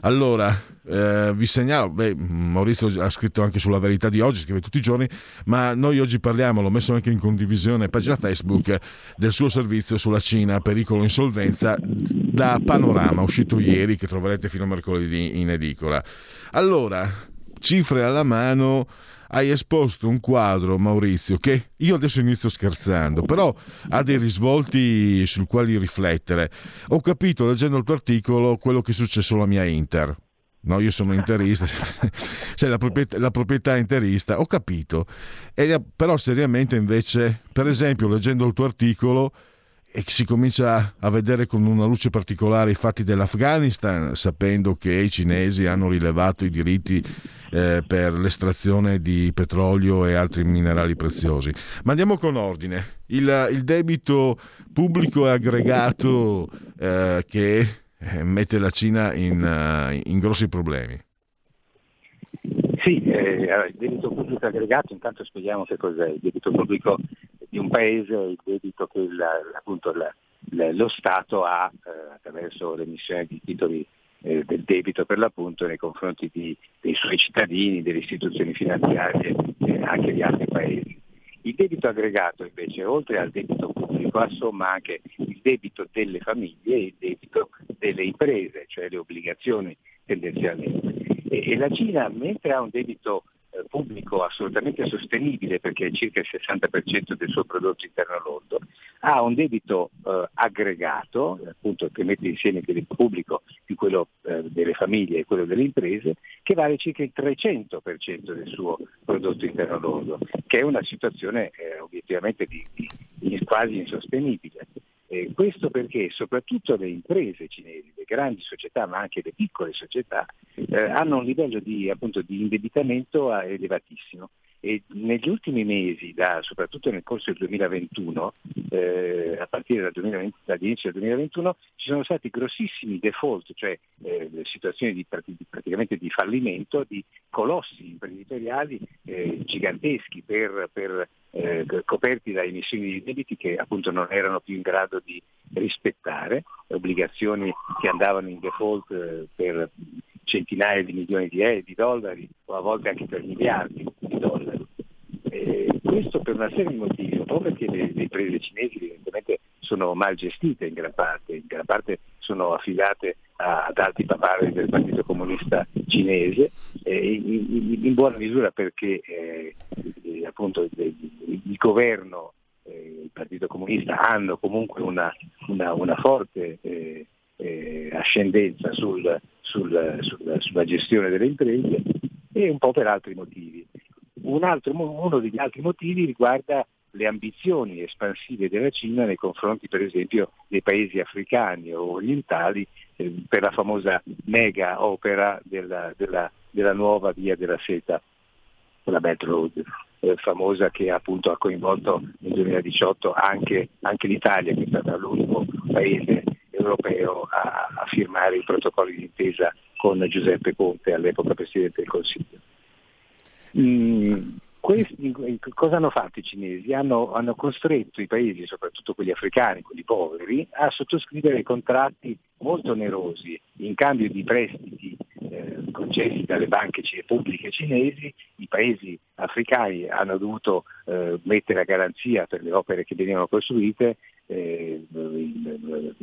Allora, eh, vi segnalo, beh, Maurizio ha scritto anche sulla verità di oggi, scrive tutti i giorni, ma noi oggi parliamo, l'ho messo anche in condivisione, pagina Facebook, del suo servizio sulla Cina, pericolo insolvenza, da Panorama, uscito ieri, che troverete fino a mercoledì in edicola. Allora, cifre alla mano, hai esposto un quadro, Maurizio, che io adesso inizio scherzando, però ha dei risvolti sul quali riflettere. Ho capito, leggendo il tuo articolo, quello che è successo alla mia Inter. No, io sono interista, cioè la proprietà, la proprietà interista, ho capito. E, però seriamente invece, per esempio, leggendo il tuo articolo, e si comincia a vedere con una luce particolare i fatti dell'Afghanistan, sapendo che i cinesi hanno rilevato i diritti eh, per l'estrazione di petrolio e altri minerali preziosi. Ma andiamo con ordine. Il, il debito pubblico e aggregato eh, che eh, mette la Cina in, uh, in grossi problemi. Sì, eh, il debito pubblico aggregato, intanto spieghiamo che cos'è. Il debito pubblico di un paese il debito che il, appunto, la, lo Stato ha eh, attraverso l'emissione di titoli eh, del debito per l'appunto nei confronti di, dei suoi cittadini, delle istituzioni finanziarie e eh, anche di altri paesi. Il debito aggregato invece, oltre al debito pubblico, assomma anche il debito delle famiglie e il debito delle imprese, cioè le obbligazioni tendenzialmente. E, la Cina, mentre ha un debito eh, pubblico assolutamente sostenibile perché è circa il 60% del suo prodotto interno lordo, ha un debito eh, aggregato, appunto che mette insieme il debito pubblico di quello eh, delle famiglie e quello delle imprese, che vale circa il 300% del suo prodotto interno lordo, che è una situazione eh, obiettivamente di, di, quasi insostenibile. Eh, questo perché soprattutto le imprese cinesi, le grandi società ma anche le piccole società, eh, hanno un livello di, appunto, di indebitamento elevatissimo. E negli ultimi mesi, da, soprattutto nel corso del 2021, eh, a partire dal 2020, dall'inizio del 2021, ci sono stati grossissimi default, cioè eh, situazioni di, praticamente di fallimento di colossi imprenditoriali eh, giganteschi per, per, eh, coperti da emissioni di debiti che appunto non erano più in grado di rispettare, obbligazioni che andavano in default eh, per centinaia di milioni di, euro, di dollari o a volte anche per miliardi di dollari. Eh, questo per una serie di motivi, un po' perché le, le imprese cinesi evidentemente sono mal gestite in gran parte, in gran parte sono affidate a, ad alti papari del Partito Comunista cinese, eh, in, in, buona misura perché eh, eh, appunto il, il governo eh, il Partito Comunista hanno comunque una, una, una forte eh, ascendenza sul, sul, sul, sulla gestione delle imprese e un po' per altri motivi. Un altro, uno degli altri motivi riguarda le ambizioni espansive della Cina nei confronti per esempio dei paesi africani o orientali eh, per la famosa mega opera della, della, della nuova via della seta, la Belt Road eh, famosa che appunto ha coinvolto nel 2018 anche, anche l'Italia che è stata l'unico paese europeo a, a firmare i protocolli d'intesa con Giuseppe Conte, all'epoca Presidente del Consiglio. Mm, questi, cosa hanno fatto i cinesi? Hanno, hanno, costretto i paesi, soprattutto quelli africani, quelli poveri, a sottoscrivere contratti molto onerosi in cambio di prestiti eh, concessi dalle banche pubbliche cinesi. I paesi africani hanno dovuto eh, mettere a garanzia per le opere che venivano costruite eh,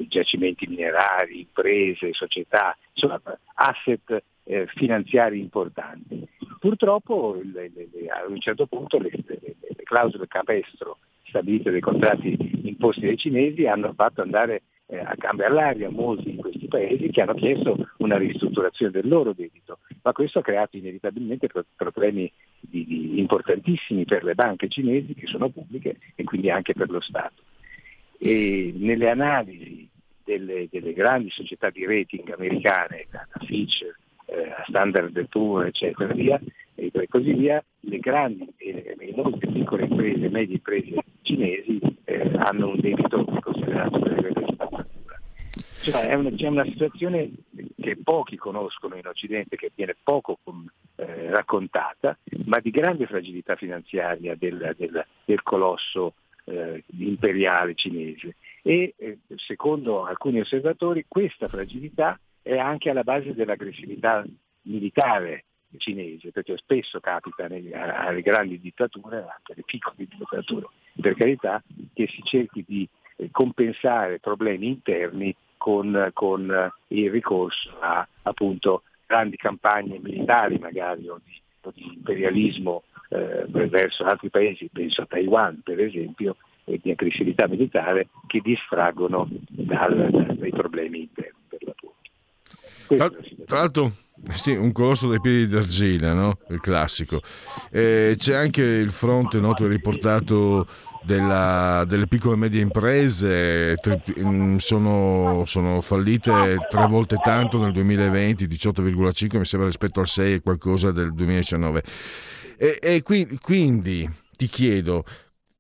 giacimenti minerari, imprese, società, insomma asset eh, finanziari importanti. Purtroppo le, le, le, a un certo punto le, clausole capestro stabilite dai contratti imposti dai cinesi hanno fatto andare eh, a cambiare l'aria molti di questi paesi che hanno chiesto una ristrutturazione del loro debito, ma questo ha creato inevitabilmente problemi di, di importantissimi per le banche cinesi che sono pubbliche e quindi anche per lo Stato. E nelle analisi delle, delle grandi società di rating americane, da Fitch, eh, Standard Poor, eccetera, via, e così via, le grandi e, e molte piccole imprese, medie imprese cinesi eh, hanno un debito considerato per livello di spazzatura. Cioè è una, c'è una situazione che pochi conoscono in Occidente, che viene poco eh, raccontata, ma di grande fragilità finanziaria del, del, del colosso eh, imperiale cinese. E eh, secondo alcuni osservatori questa fragilità è anche alla base dell'aggressività militare cinese, perché spesso capita alle grandi dittature, anche alle piccole dittature, per carità, che si cerchi di eh, compensare problemi interni con, con eh, il ricorso a appunto grandi campagne militari magari o di, o di imperialismo eh, verso altri paesi, penso a Taiwan per esempio, e di aggressività militare che distraggono dal, dai problemi interni per l'appunto. Tra, tra l'altro sì, un colosso dai piedi d'argilla, no? il classico. Eh, c'è anche il fronte noto e riportato della, delle piccole e medie imprese, tri, mm, sono, sono, fallite tre volte tanto nel 2020, 18,5 mi sembra rispetto al 6 e qualcosa del 2019. E, e qui, quindi ti chiedo,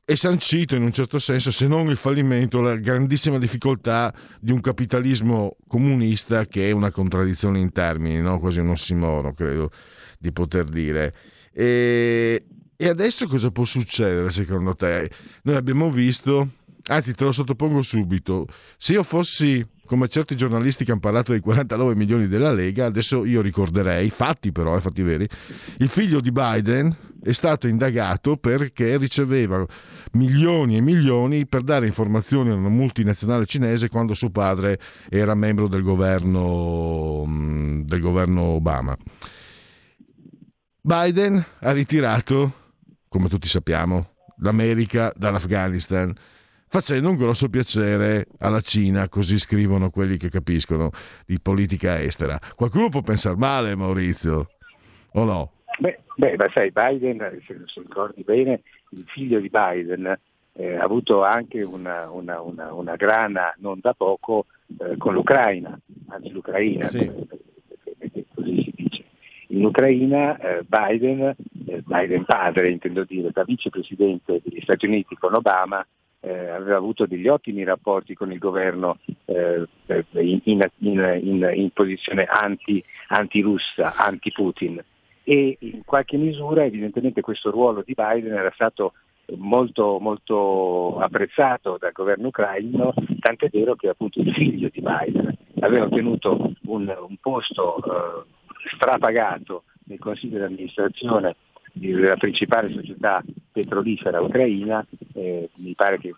è sancito in un certo senso, se non il fallimento, la grandissima difficoltà di un capitalismo comunista che è una contraddizione in termini, no? quasi un ossimoro, credo di poter dire. E, e adesso cosa può succedere secondo te? Noi abbiamo visto, anzi te lo sottopongo subito, se io fossi come certi giornalisti che hanno parlato dei 49 milioni della Lega, adesso io ricorderei, fatti però, eh, fatti veri, il figlio di Biden è stato indagato perché riceveva milioni e milioni per dare informazioni a una multinazionale cinese quando suo padre era membro del governo, mm, del governo Obama. Biden ha ritirato, come tutti sappiamo, l'America dall'Afghanistan facendo un grosso piacere alla Cina, così scrivono quelli che capiscono di politica estera. Qualcuno può pensare male, Maurizio, o no? Beh, beh ma sai, Biden, se, se ricordi bene, il figlio di Biden eh, ha avuto anche una, una, una, una grana non da poco eh, con l'Ucraina, anzi l'Ucraina, sì. così si dice. In Ucraina eh, Biden, eh, Biden padre intendo dire, da vicepresidente degli Stati Uniti con Obama, eh, aveva avuto degli ottimi rapporti con il governo eh, in, in, in, in, posizione anti, anti-russa, anti-Putin e in qualche misura evidentemente questo ruolo di Biden era stato molto, molto apprezzato dal governo ucraino, tant'è vero che appunto il figlio di Biden aveva ottenuto un, un posto eh, strapagato nel consiglio di amministrazione della principale società petrolifera ucraina, eh, mi pare che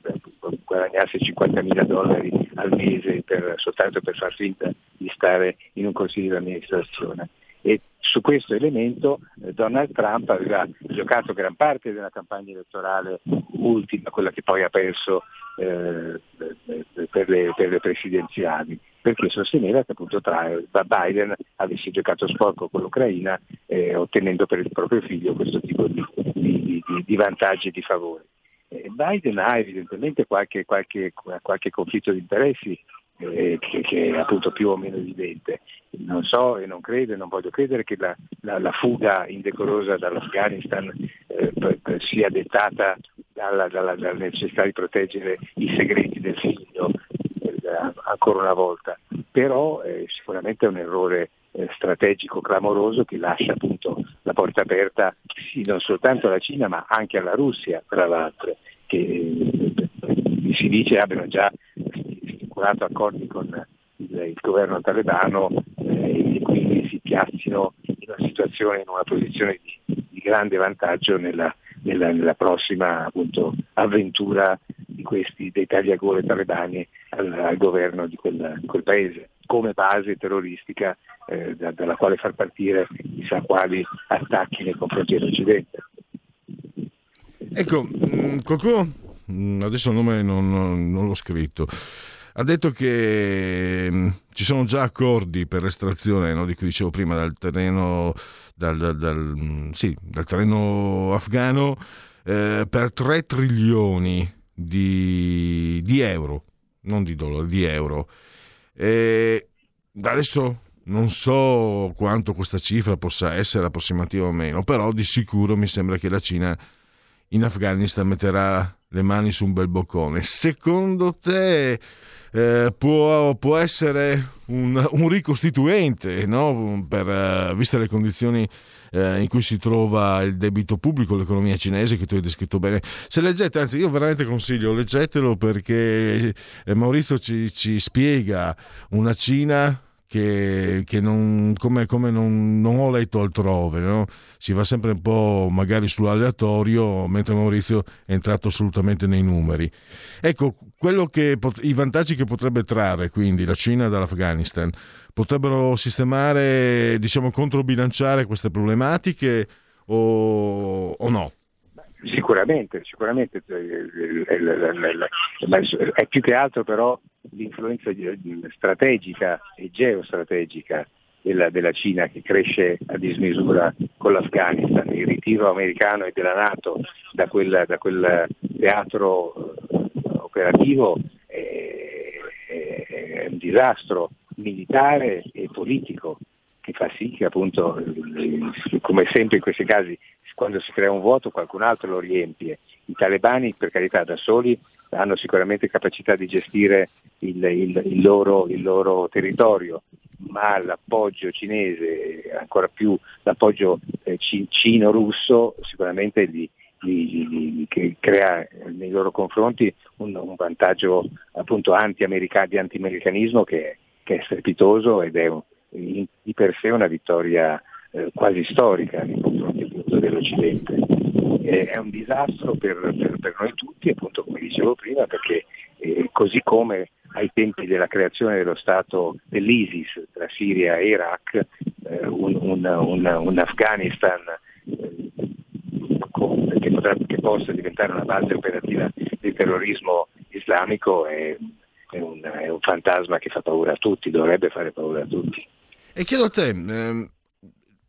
guadagnarsi 50 mila dollari al mese per, soltanto per far finta di stare in un consiglio di amministrazione. Su questo elemento eh, Donald Trump aveva giocato gran parte della campagna elettorale ultima, quella che poi ha perso eh, per, le, per, le, presidenziali, perché sosteneva che appunto Biden avesse giocato sporco con l'Ucraina eh, ottenendo per il proprio figlio questo tipo di, di, di, di vantaggi e di favori. Eh, Biden ha evidentemente qualche, qualche, qualche conflitto di interessi eh, che, che, è appunto più o meno evidente. Non so e non credo e non voglio credere che la, la, la fuga indecorosa dall'Afghanistan eh, sia dettata dalla, dalla, dalla, necessità di proteggere i segreti del figlio eh, ancora una volta, però eh, sicuramente è un errore eh, strategico clamoroso che lascia appunto la porta aperta sì, non soltanto alla Cina ma anche alla Russia, tra l'altro, che eh, si dice abbiano già stipulato accordi con il, governo talebano eh, e quindi si piazzino in una situazione, in una posizione di, di grande vantaggio nella, nella, nella prossima appunto, avventura di questi, dei tagliagole talebani al, al governo di quel, quel paese come base terroristica eh, da, dalla quale far partire chissà quali attacchi nei confronti dell'Occidente. Ecco, mm, qualcuno, mm, adesso il nome non, non l'ho scritto, ha detto che mm, ci sono già accordi per l'estrazione no, di cui dicevo prima dal terreno, dal, dal, dal, sì, dal terreno afghano eh, per 3 trilioni di, di, euro, non di dollari, di euro. E adesso non so quanto questa cifra possa essere approssimativa o meno, però di sicuro mi sembra che la Cina in Afghanistan metterà le mani su un bel boccone. Secondo te eh, può, può, essere un, un ricostituente, no? per, uh, viste le condizioni uh, in cui si trova il debito pubblico, l'economia cinese che tu hai descritto bene. Se leggete, anzi io veramente consiglio, leggetelo perché eh, Maurizio ci, ci spiega una Cina che, che non, come, come non, non, ho letto altrove, no? si va sempre un po' magari sull'aleatorio, mentre Maurizio è entrato assolutamente nei numeri. Ecco, che, i vantaggi che potrebbe trarre quindi la Cina dall'Afghanistan potrebbero sistemare, diciamo, controbilanciare queste problematiche o, o no? Sicuramente, sicuramente è più che altro però l'influenza strategica e geostrategica della, della, Cina che cresce a dismisura con l'Afghanistan, il ritiro americano e della Nato da quel, da quel teatro eh, operativo è, è, un disastro militare e politico che fa sì che appunto, come sempre in questi casi, quando si crea un vuoto qualcun altro lo riempie. I talebani, per carità, da soli hanno sicuramente capacità di gestire il, il, il, loro, il loro, territorio, ma l'appoggio cinese, ancora più l'appoggio eh, cino-russo, sicuramente li, li, li, crea nei loro confronti un, un vantaggio appunto anti-america, di anti-americanismo che, che, è strepitoso ed è un, di per sé una vittoria eh, quasi storica nei confronti appunto, dell'Occidente. È un disastro per, per, per, noi tutti, appunto come dicevo prima, perché eh, così come ai tempi della creazione dello Stato dell'ISIS tra Siria e Iraq, eh, un, un, un, un, Afghanistan eh, che, potrebbe, che, possa diventare una base operativa del terrorismo islamico è, è, un, è un fantasma che fa paura a tutti, dovrebbe fare paura a tutti. E chiedo a te, ehm,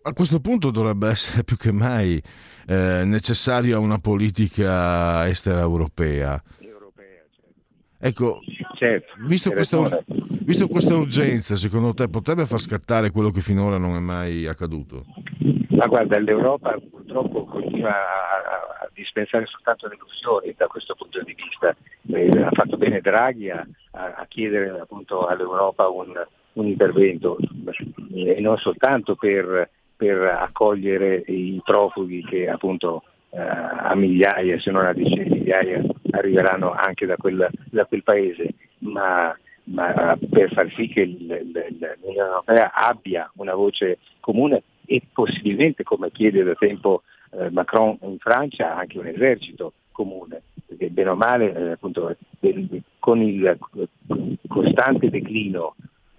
a questo punto dovrebbe essere più che mai eh, necessaria una politica estera europea. Europea, certo. Ecco, certo, visto, questa, visto, questa, urgenza, secondo te potrebbe far scattare quello che finora non è mai accaduto? Ma guarda, l'Europa purtroppo continua a, a dispensare soltanto delusioni da questo punto di vista. Eh, ha fatto bene Draghi a, a chiedere appunto all'Europa un, un intervento e non soltanto per, per accogliere i profughi che appunto eh, a migliaia, se non a decine di migliaia, arriveranno anche da quel, da quel paese, ma, ma, per far sì che l'Unione Europea abbia una voce comune e possibilmente, come chiede da tempo eh, Macron in Francia, anche un esercito comune, perché bene o male eh, appunto, con il costante declino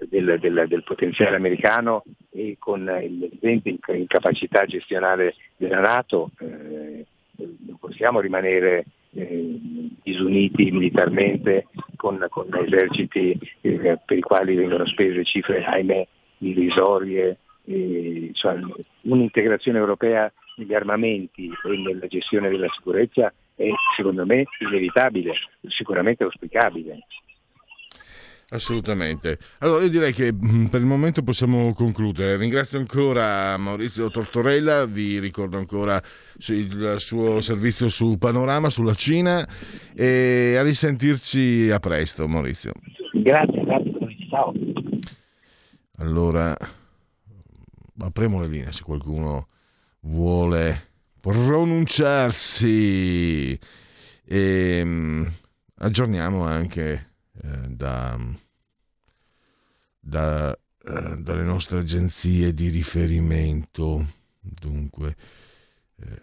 del, del, del, potenziale americano e con l'evidente incapacità gestionale della Nato eh, non possiamo rimanere eh, disuniti militarmente con, con eserciti eh, per i quali vengono spese cifre, ahimè, irrisorie. Cioè, un'integrazione europea negli armamenti e nella gestione della sicurezza è secondo me inevitabile, sicuramente auspicabile. Assolutamente. Allora io direi che mm, per il momento possiamo concludere. Ringrazio ancora Maurizio Tortorella, vi ricordo ancora il suo servizio su Panorama, sulla Cina e a risentirci a presto Maurizio. Grazie, grazie, ciao. Allora apriamo le linee se qualcuno vuole pronunciarsi e um, aggiorniamo anche eh, da, da, eh, dalle nostre agenzie di riferimento. Dunque, eh,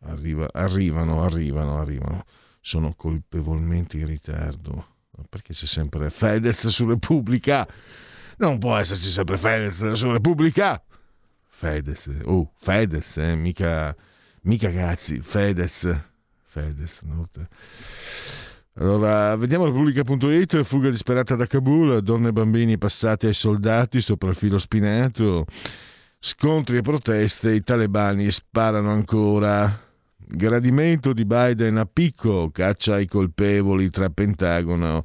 arriva, arrivano, arrivano, arrivano. Sono colpevolmente in ritardo. Perché c'è sempre Fedez su Repubblica? Non può esserci sempre Fedez su Repubblica. Fedez, oh, Fedez, eh, mica, mica cazzi, Fedez, Fedez. No? Allora, vediamo Repubblica.it, fuga disperata da Kabul, donne e bambini passati ai soldati sopra il filo spinato, scontri e proteste, i talebani sparano ancora. Gradimento di Biden a picco, caccia ai colpevoli tra Pentagono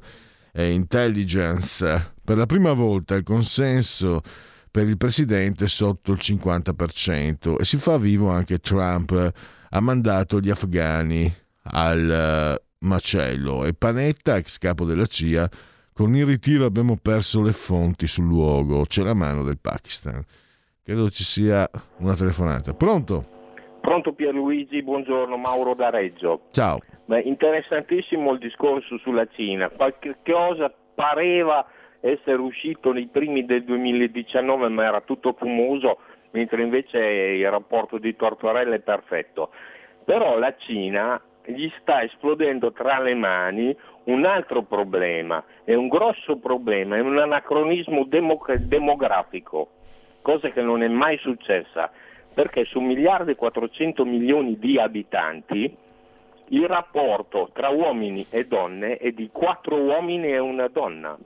e intelligence. Per la prima volta il consenso per il presidente sotto il 50% e si fa vivo anche Trump. Ha mandato gli afghani al macello e Panetta, ex capo della CIA, con il ritiro abbiamo perso le fonti sul luogo, c'è la mano del Pakistan. Credo ci sia una telefonata. Pronto? Pronto Pierluigi, buongiorno, Mauro da Reggio. Ciao. Beh, interessantissimo il discorso sulla Cina, qualche cosa pareva essere uscito nei primi del 2019 ma era tutto fumoso, mentre invece il rapporto di Tortorella è perfetto. Però la Cina gli sta esplodendo tra le mani un altro problema, è un grosso problema, è un anacronismo democ- demografico, cosa che non è mai successa, perché su miliardi e 400 milioni di abitanti il rapporto tra uomini e donne è di 4 uomini e una donna,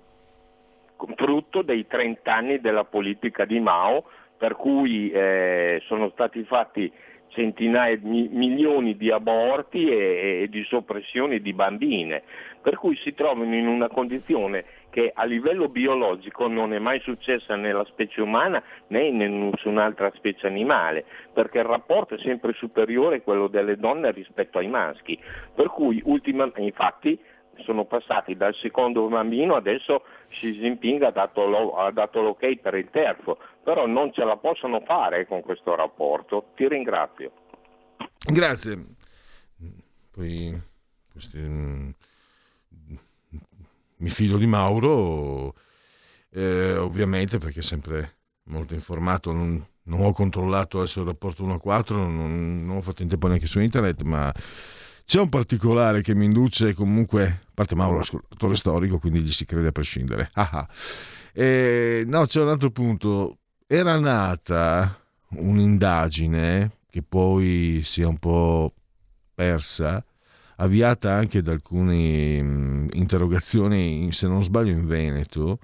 frutto dei 30 anni della politica di Mao, per cui eh, sono stati fatti centinaia di milioni di aborti e, e, di soppressione di bambine, per cui si trovano in una condizione che a livello biologico non è mai successa nella specie umana né in nessun'altra specie animale, perché il rapporto è sempre superiore quello delle donne rispetto ai maschi, per cui ultima, infatti sono passati dal secondo bambino, adesso Xi Jinping ha dato, lo, ha dato l'ok per il terzo, però non ce la possono fare con questo rapporto. Ti ringrazio. Grazie. Poi questi, mm, mi fido di Mauro, eh, ovviamente perché è sempre molto informato, non, non ho controllato adesso il rapporto 1 a 4, non, non ho fatto in tempo neanche su internet, ma c'è un particolare che mi induce comunque, a parte Mauro è ascoltatore storico, quindi gli si crede a prescindere. Ah ah. E, no, c'è un altro punto. Era nata un'indagine che poi si è un po' persa, avviata anche da alcune mh, interrogazioni, se non sbaglio, in Veneto,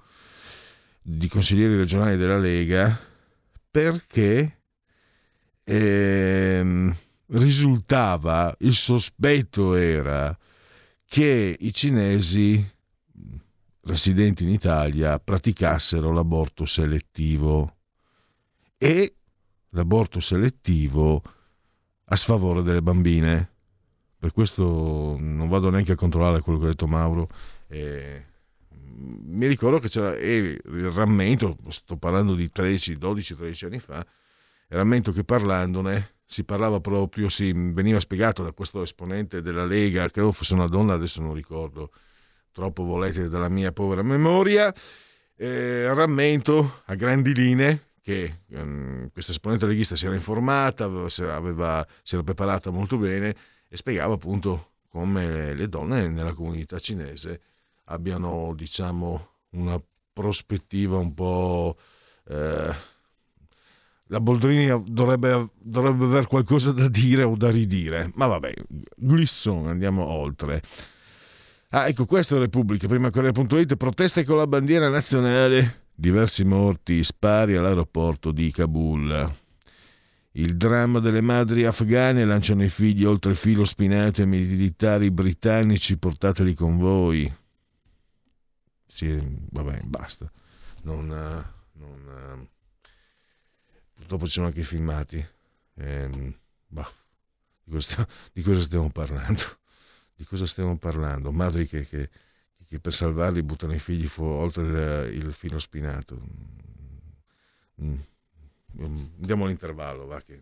di consiglieri regionali della Lega, perché ehm, risultava, il sospetto era che i cinesi residenti in Italia praticassero l'aborto selettivo e l'aborto selettivo a sfavore delle bambine. Per questo non vado neanche a controllare quello che ha detto Mauro. Eh, mi ricordo che c'era il rammento, sto parlando di 13, 12, 13 anni fa, rammento che parlandone si parlava proprio, si veniva spiegato da questo esponente della Lega, credo fosse una donna, adesso non ricordo, troppo volete dalla mia povera memoria, eh, rammento a grandi linee che um, questa esponente leghista si era informata, aveva, si era preparata molto bene e spiegava appunto come le donne nella comunità cinese abbiano, diciamo, una prospettiva un po'... Eh, la Boldrini dovrebbe, dovrebbe aver qualcosa da dire o da ridire, ma vabbè, Glisson, andiamo oltre. Ah, ecco, questo è Repubblica, prima Corriere.it, proteste con la bandiera nazionale, diversi morti, spari all'aeroporto di Kabul. Il dramma delle madri afghane lanciano i figli oltre il filo spinato ai militari britannici, portateli con voi. Sì, vabbè, basta. Non, non, purtroppo ci sono anche i filmati. Eh, bah, di, cosa stiamo, di, cosa stiamo, parlando? Di cosa stiamo parlando? Madri che, che, che per salvarli buttano i figli fu- oltre il, il filo spinato. Mm Andiamo all'intervallo, va che.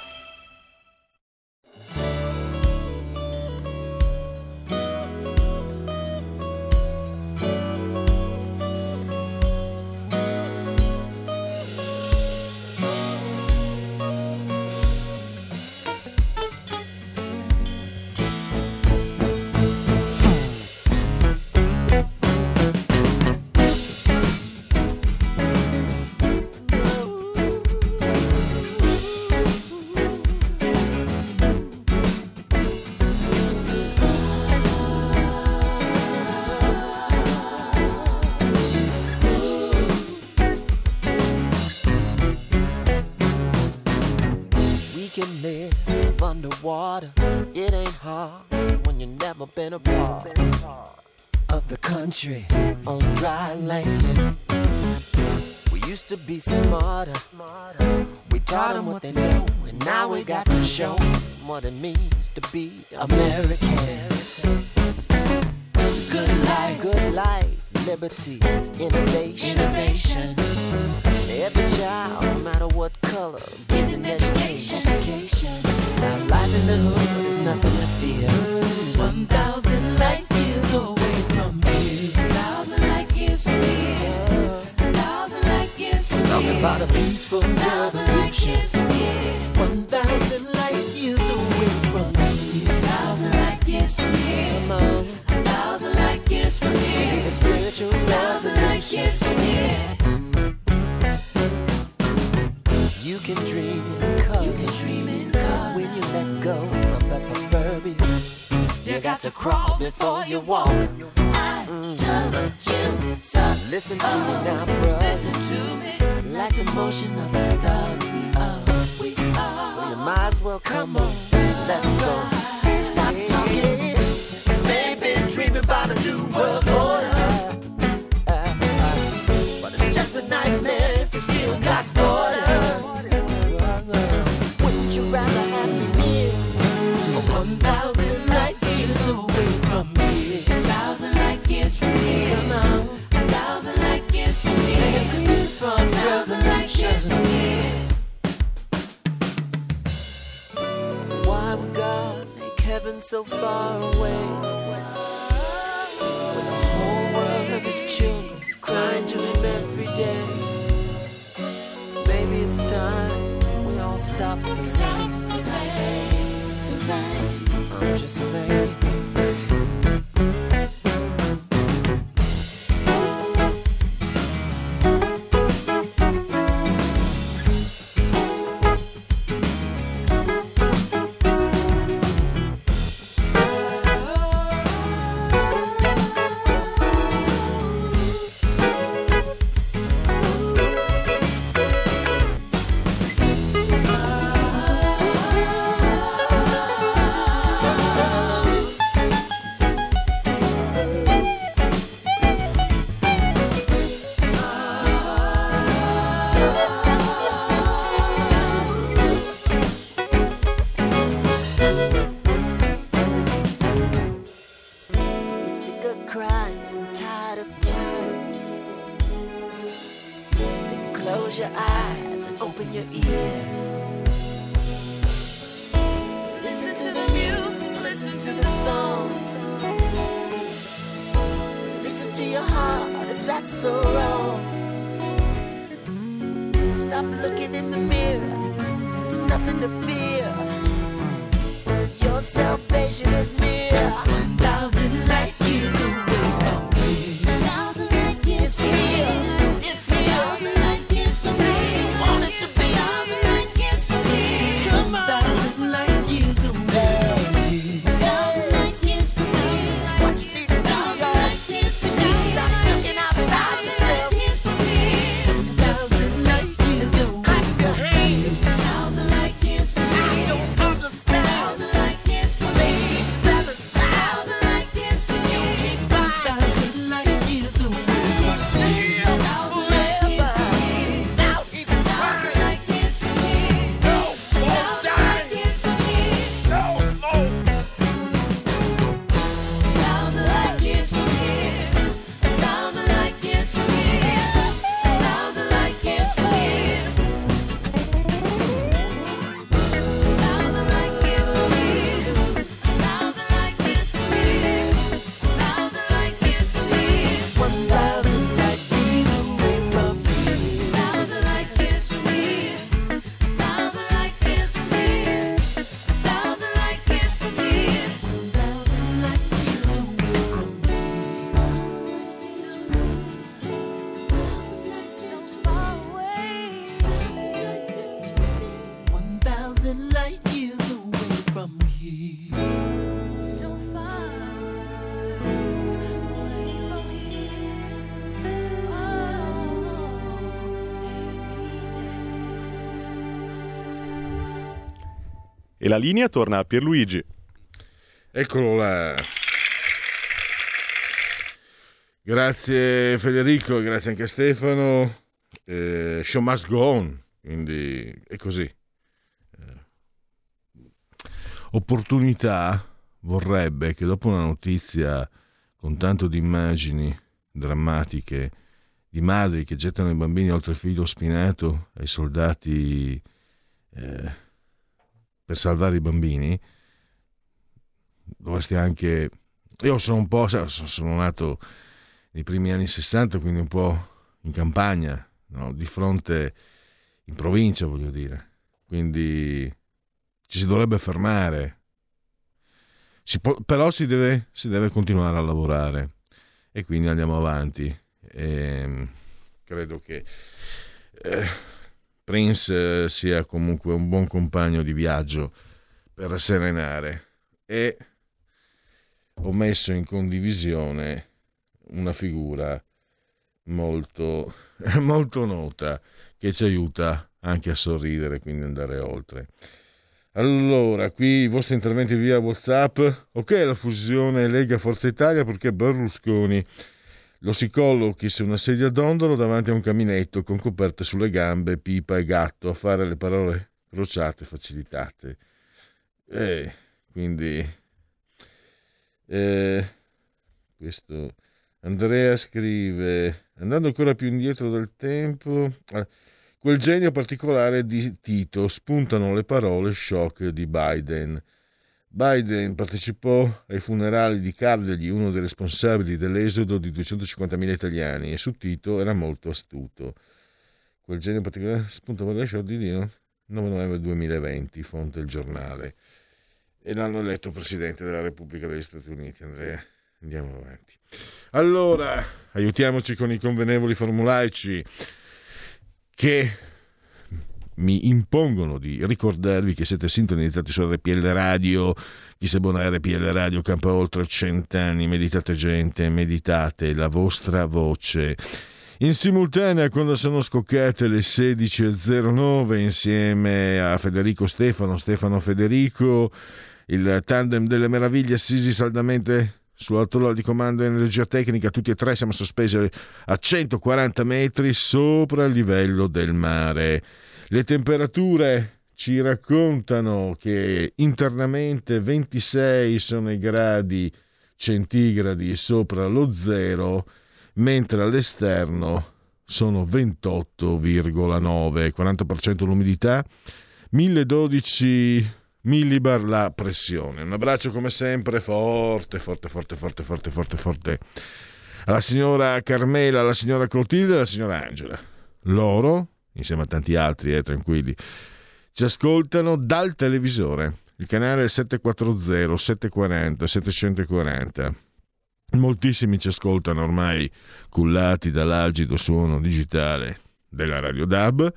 Never been a part of the country on dry land. We used to be smarter. We taught them what they know, and now we got to show 'em what it means to be American. Good life, good life, liberty, innovation, innovation. Every child, no matter what color, get an education. education. Now life in the hood is nothing to fear about a peaceful revolution. One thousand light years away from me. A thousand light years from here. A thousand light years from here. A thousand light years from here. You can dream. Got to crawl before you walk. I told you so. Listen to me now, bro. Listen to me. Like the motion of the stars, we are. We are. So you might as well come on. Let's go. Stop talking. Maybe dreaming about a new world order. So far away? When the whole world of his children crying to him every day. Maybe it's time we all stop the rain. I'm just saying. La linea torna a Pierluigi. Eccolo là. Grazie Federico, grazie anche a Stefano. Eh, show must go on, quindi è così. Eh, opportunità vorrebbe che dopo una notizia con tanto di immagini drammatiche di madri che gettano i bambini oltre il filo spinato ai soldati eh, per salvare i bambini, dovresti anche... Io sono un po'... sono nato nei primi anni 60, quindi un po' in campagna, no? di fronte in provincia, voglio dire. Quindi ci si dovrebbe fermare. Si può, però si deve, si deve continuare a lavorare e quindi andiamo avanti. E, credo che eh, Prince eh, sia comunque un buon compagno di viaggio per serenare e ho messo in condivisione una figura molto, molto nota che ci aiuta anche a sorridere, quindi andare oltre. Allora, qui i vostri interventi via WhatsApp. Ok, la fusione Lega Forza Italia perché Berlusconi lo si collochi su una sedia d'ondolo davanti a un caminetto con coperte sulle gambe, pipa e gatto a fare le parole crociate facilitate. Eh, quindi eh, questo Andrea scrive andando ancora più indietro del tempo quel genio particolare di Tito spuntano le parole shock di Biden Biden partecipò ai funerali di Carlegli, uno dei responsabili dell'esodo di 250.000 italiani, e su Tito era molto astuto. Quel genio particolare spunta per show di Dio, 9 novembre 2020, fonte il giornale. E l'hanno eletto Presidente della Repubblica degli Stati Uniti, Andrea. Andiamo avanti. Allora, aiutiamoci con i convenevoli formulaici che mi impongono di ricordarvi che siete sintonizzati su RPL Radio. Chi se buona RPL Radio campa oltre cent'anni. Meditate gente, meditate la vostra voce. In simultanea, quando sono scoccate le 16.09, insieme a Federico Stefano, Stefano Federico, il tandem delle meraviglie assisi saldamente sull'altolla di comando energia tecnica, tutti e tre siamo sospesi a 140 metri sopra il livello del mare. Le temperature ci raccontano che internamente 26 sono i gradi centigradi sopra lo zero, mentre all'esterno sono 28,9, 40% l'umidità, 1012 millibar la pressione. Un abbraccio come sempre forte, forte, forte, forte, forte, forte, forte alla signora Carmela, alla signora Clotilde e alla signora Angela. Loro insieme a tanti altri, eh, tranquilli, ci ascoltano dal televisore. Il canale è 740, 740, 740. Moltissimi ci ascoltano ormai cullati dall'algido suono digitale della Radio DAB.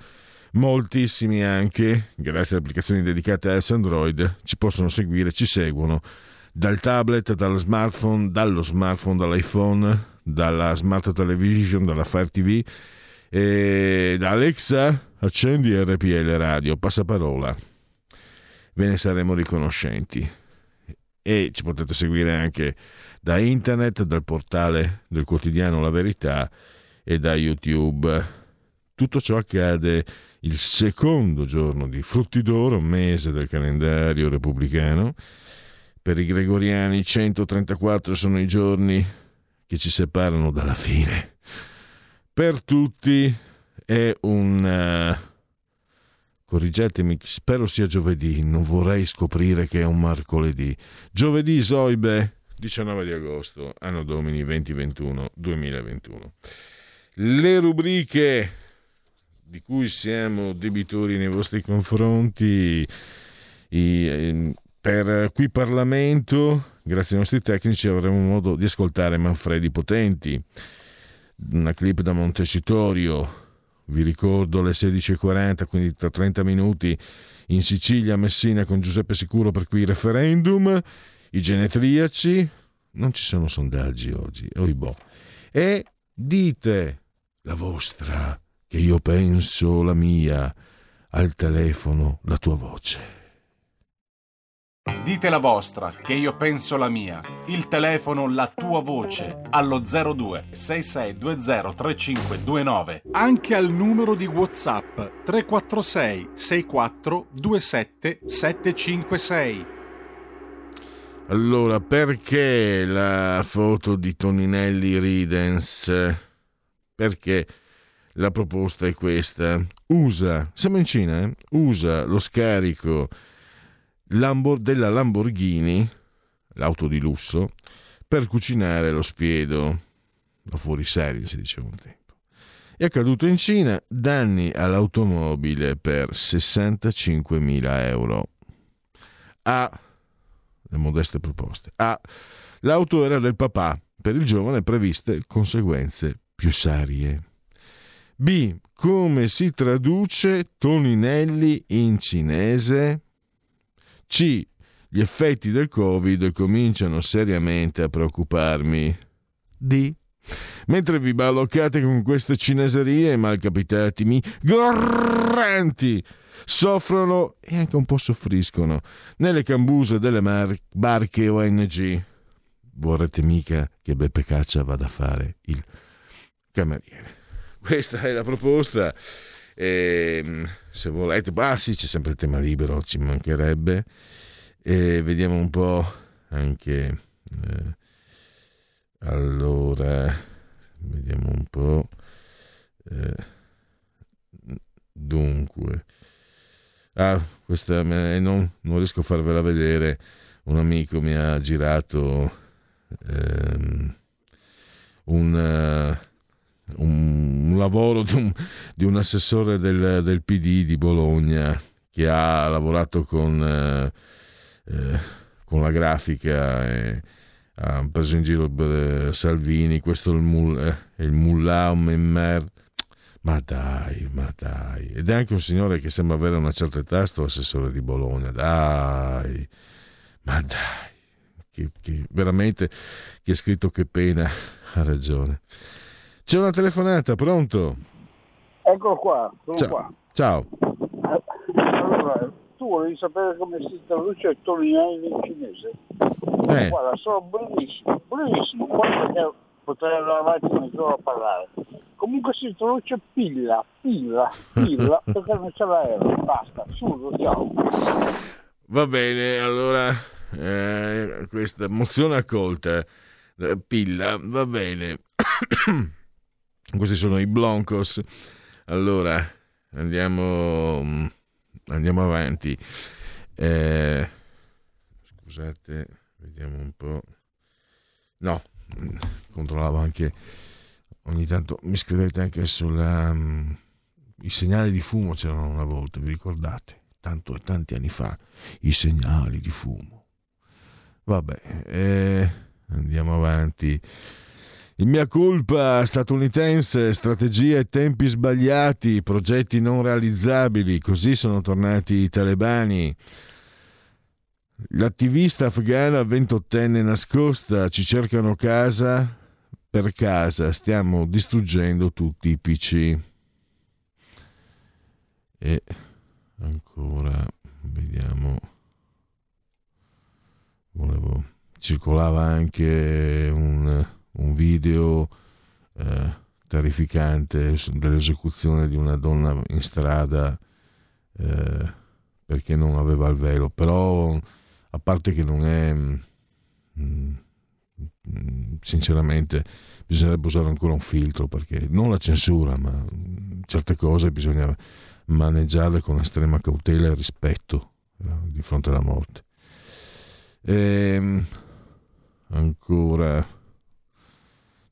Moltissimi anche, grazie alle applicazioni dedicate a Android, ci possono seguire, ci seguono dal tablet, dallo smartphone, dallo smartphone, dall'iPhone, dalla smart television, dalla Fire TV e da Alexa, accendi RPL Radio, passaparola. Ve ne saremo riconoscenti. E ci potete seguire anche da internet, dal portale del quotidiano La Verità e da YouTube. Tutto ciò accade il secondo giorno di Frutti d'Oro, mese del calendario repubblicano. Per i gregoriani 134 sono i giorni che ci separano dalla fine per tutti è un... Uh, corrigetemi, spero sia giovedì, non vorrei scoprire che è un mercoledì. Giovedì, Zoibe, 19 di agosto, anno domini 2021, 2021. Le rubriche di cui siamo debitori nei vostri confronti, i, ehm, per qui Parlamento, grazie ai nostri tecnici, avremo modo di ascoltare Manfredi Potenti una clip da Montecitorio, vi ricordo alle 16.40, quindi tra 30 minuti in Sicilia, Messina con Giuseppe Sicuro per qui referendum, i genetriaci, non ci sono sondaggi oggi, oibò. E dite la vostra, che io penso la mia, al telefono la tua voce. Dite la vostra, che io penso la mia. Il telefono, la tua voce, allo 02 6620 3529. Anche al numero di WhatsApp 346 64 27 756. Allora, perché la foto di Toninelli Ridens? Perché la proposta è questa. Usa, siamo in Cina, eh? usa lo scarico Lambor- della Lamborghini, l'auto di lusso, per cucinare lo spiedo, o fuori serie si diceva un tempo. È accaduto in Cina danni all'automobile per 65.000 euro. A. Le modeste proposte. A. L'auto era del papà, per il giovane previste conseguenze più serie. B. come si traduce Toninelli in cinese? C. Gli effetti del Covid cominciano seriamente a preoccuparmi. D. Mentre vi balloccate con queste cineserie, malcapitatimi, gorranti, soffrono e anche un po' soffriscono nelle cambuse delle mar- barche ONG. Vorrete mica che Beppe Caccia vada a fare il cameriere. Questa è la proposta. E, se volete, ah sì, c'è sempre il tema libero, ci mancherebbe. E vediamo un po' anche. Eh, allora, vediamo un po'. Eh, dunque, ah, questa non, non, riesco a farvela vedere. Un amico mi ha girato ehm, un, uh, un, un, lavoro di un, di un assessore del, del, PD di Bologna che ha lavorato con, uh, uh, con la grafica. E, ha preso in giro eh, Salvini, questo è il, mul, eh, il mullah Memmer. Ma dai, ma dai. Ed è anche un signore che sembra avere una certa età, sto assessore di Bologna. Dai, ma dai. Che, che, veramente chi ha scritto che pena ha ragione. C'è una telefonata, pronto? Eccolo qua, sono Ciao. qua. Ciao. Allora, tu volevi sapere come si traduce Toninelli in cinese? Eh. Guarda, sono bellissimo, bellissimo. Guarda che potrei andare avanti mezz'ora a parlare. Comunque si traduce pilla, pilla, pilla, perché non c'è l'aereo. Basta, su, ciao. Va bene, allora eh, questa mozione accolta. Eh, Pilla, va bene. Questi sono i Bloncos. Allora, andiamo, andiamo avanti. Eh, scusate, vediamo un po'. No, controllavo anche ogni tanto. Mi scrivete anche sulla. Um, I segnali di fumo c'erano una volta, vi ricordate? Tanto, tanti anni fa, i segnali di fumo. Vabbè, eh, andiamo avanti. Il mia colpa statunitense, strategie e tempi sbagliati, progetti non realizzabili, così sono tornati i talebani. L'attivista afghana ventottenne nascosta, ci cercano casa per casa, stiamo distruggendo tutti i PC. E ancora, vediamo, volevo, circolava anche un, un video eh, terrificante dell'esecuzione di una donna in strada eh, perché non aveva il velo, però a parte che non è mh, sinceramente bisognerebbe usare ancora un filtro perché non la censura ma certe cose bisogna maneggiarle con estrema cautela e rispetto eh, di fronte alla morte. E, ancora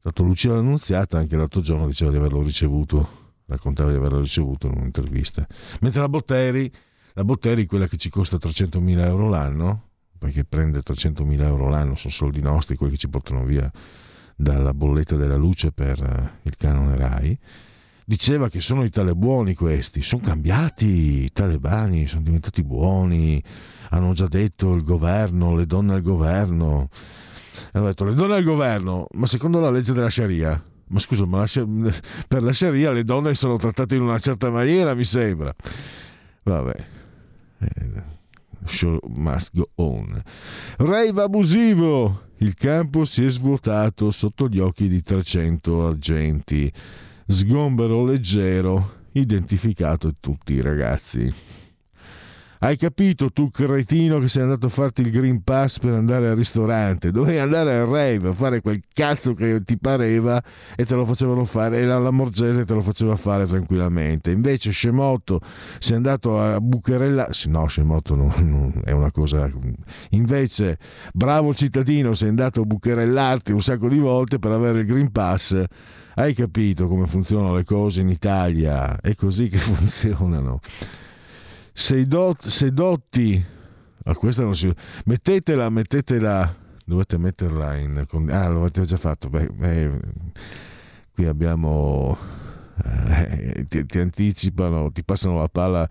dato Lucia l'Annunziata anche l'altro giorno diceva di averlo ricevuto raccontava di averlo ricevuto in un'intervista. Mentre la Botteri la Botteri quella che ci costa 300.000 euro l'anno perché prende 300.000 euro l'anno, sono soldi nostri, quelli che ci portano via dalla bolletta della luce per uh, il canone RAI, diceva che sono i talebuoni questi, sono cambiati i talebani, sono diventati buoni, hanno già detto il governo, le donne al governo, hanno detto le donne al governo, ma secondo la legge della Sharia, ma scusa, ma la, per la Sharia le donne sono trattate in una certa maniera, mi sembra. Vabbè. Eh, show must go on. Rave abusivo. Il campo si è svuotato sotto gli occhi di 300 agenti. Sgombero leggero, identificato tutti i ragazzi. Hai capito tu cretino che sei andato a farti il Green Pass per andare al ristorante? Dovevi andare al rave a fare quel cazzo che ti pareva e te lo facevano fare e la Lamorgese te lo faceva fare tranquillamente. Invece Scemotto sei andato a bucherella... No, Scemotto non, non è una cosa... Invece bravo cittadino sei andato a bucherellarti un sacco di volte per avere il Green Pass. Hai capito come funzionano le cose in Italia? È così che funzionano sei, dot, sei dotti. Ah, questa non si mettetela mettetela. Dovete metterla in ah l'avete già fatto. Beh, beh, qui abbiamo eh, ti, ti, anticipano, ti passano la palla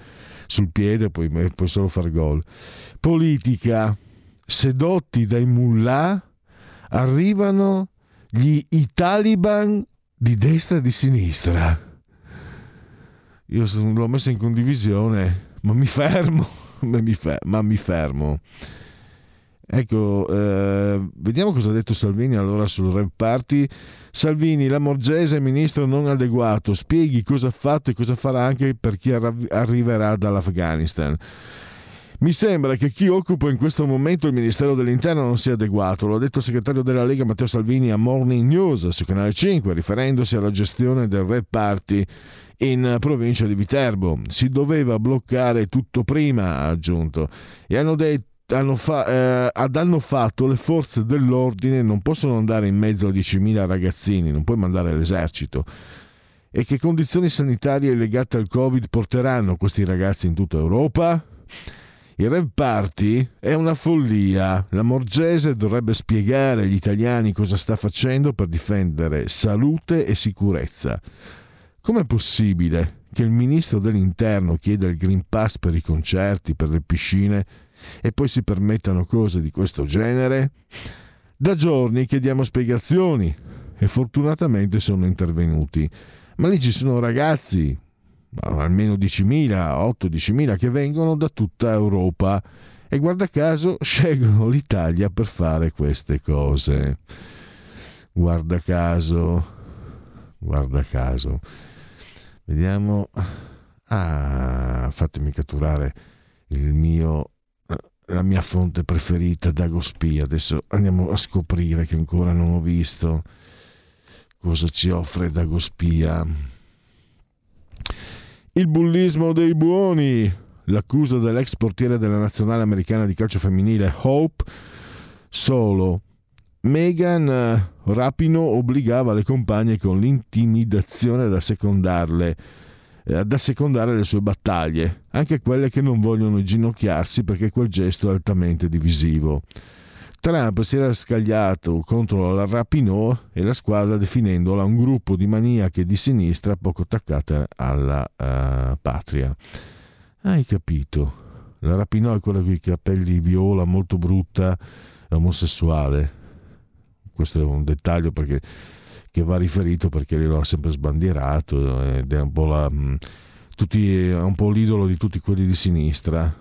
sul piede poi puoi solo fare gol. Politica, sedotti dai mullah, arrivano gli i taliban di destra e di sinistra. Io l'ho messo in condivisione, ma mi fermo, ma mi, fer- ma mi fermo. Ecco, eh, vediamo cosa ha detto Salvini allora sul Rave Party. Salvini, la Morgese ministro non adeguato, spieghi cosa ha fatto e cosa farà anche per chi arri- arriverà dall'Afghanistan. Mi sembra che chi occupa in questo momento il Ministero dell'Interno non sia adeguato, lo ha detto il segretario della Lega Matteo Salvini a Morning News su Canale 5, riferendosi alla gestione del Red Party in provincia di Viterbo. Si doveva bloccare tutto prima, ha aggiunto, e hanno detto hanno, fa, eh, hanno fatto le forze dell'ordine non possono andare in mezzo a 10.000 ragazzini, non puoi mandare l'esercito. E che condizioni sanitarie legate al Covid porteranno questi ragazzi in tutta Europa? Il Rave Party è una follia. La Morgese dovrebbe spiegare agli italiani cosa sta facendo per difendere salute e sicurezza. Com'è possibile che il ministro dell'Interno chieda il Green Pass per i concerti, per le piscine e poi si permettano cose di questo genere? Da giorni chiediamo spiegazioni e fortunatamente sono intervenuti. Ma lì ci sono ragazzi, almeno 10.000, 8-10.000 che vengono da tutta Europa e guarda caso scelgono l'Italia per fare queste cose. Guarda caso, guarda caso. Vediamo. Ah, fatemi catturare il mio la mia fonte preferita, Dagospia. Adesso andiamo a scoprire che ancora non ho visto cosa ci offre Dagospia. Il bullismo dei buoni. L'accusa dell'ex portiere della nazionale americana di calcio femminile Hope solo. Meghan eh, Rapino obbligava le compagne con l'intimidazione ad assecondarle eh, ad assecondare le sue battaglie, anche quelle che non vogliono ginocchiarsi perché quel gesto è altamente divisivo. Trump si era scagliato contro la Rapinoe e la squadra definendola un gruppo di maniache di sinistra poco attaccate alla uh, patria. Hai capito? La Rapinoe è quella con i capelli viola, molto brutta, omosessuale. Questo è un dettaglio perché che va riferito perché lo ha sempre sbandierato ed è un po', la, mm, tutti, è un po l'idolo di tutti quelli di sinistra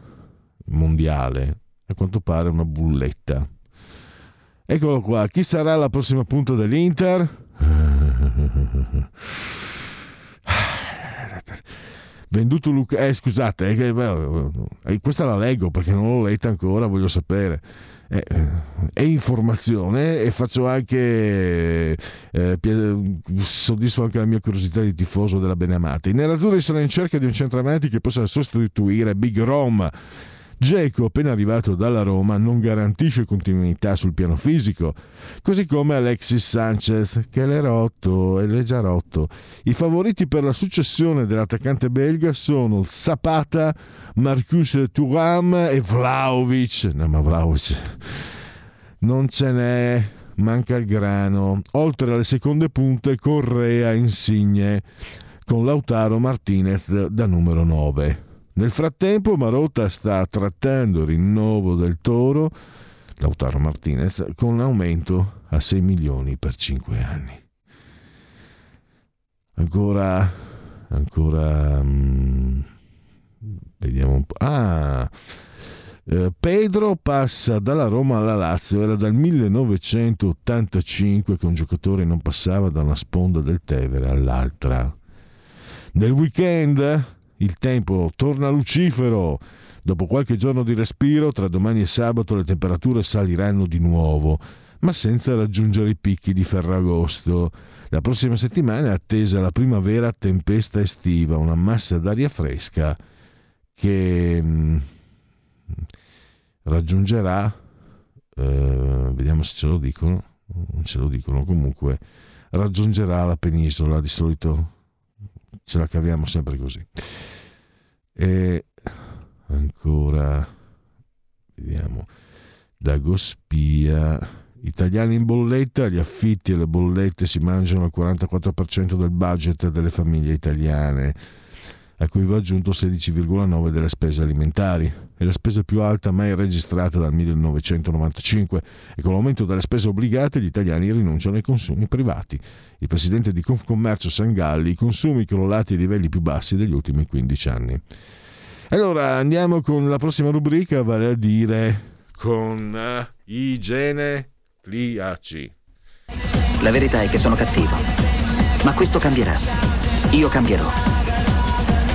mondiale. A quanto pare una bulletta. Eccolo qua, chi sarà la prossima punta dell'Inter? Venduto Luca... Eh, scusate, eh, questa la leggo perché non l'ho letta ancora, voglio sapere eh, è informazione e faccio anche eh, soddisfo anche la mia curiosità di tifoso della Beneamata. I nerazzurri sono in cerca di un centravanti che possa sostituire Big Roma Geco, appena arrivato dalla Roma, non garantisce continuità sul piano fisico, così come Alexis Sanchez, che l'è rotto e l'è già rotto. I favoriti per la successione dell'attaccante belga sono Zapata, Marcus Thuram e Vlaovic. No, ma Vlaovic non ce n'è, manca il grano. Oltre alle seconde punte, Correa Insigne con Lautaro Martinez da numero 9. Nel frattempo Marotta sta trattando il rinnovo del Toro, Lautaro Martinez, con un aumento a 6 milioni per 5 anni. Ancora, ancora, um, vediamo un po'. Ah, eh, Pedro passa dalla Roma alla Lazio, era dal 1985 che un giocatore non passava da una sponda del Tevere all'altra. Nel weekend il tempo torna lucifero. Dopo qualche giorno di respiro, tra domani e sabato le temperature saliranno di nuovo, ma senza raggiungere i picchi di Ferragosto. La prossima settimana è attesa la primavera tempesta estiva, una massa d'aria fresca che mm, raggiungerà, eh, vediamo se ce lo dicono, non ce lo dicono, comunque raggiungerà la penisola, di solito ce la caviamo sempre così. E ancora, vediamo, Dagospia, italiani in bolletta, gli affitti e le bollette si mangiano il 44% del budget delle famiglie italiane, a cui va aggiunto 16,9% delle spese alimentari. È la spesa più alta mai registrata dal 1995 e con l'aumento delle spese obbligate gli italiani rinunciano ai consumi privati. Il presidente di Confcommercio Sangalli, i consumi crollati ai livelli più bassi degli ultimi 15 anni. Allora andiamo con la prossima rubrica, vale a dire con uh, igiene pliaci. La verità è che sono cattivo, ma questo cambierà. Io cambierò.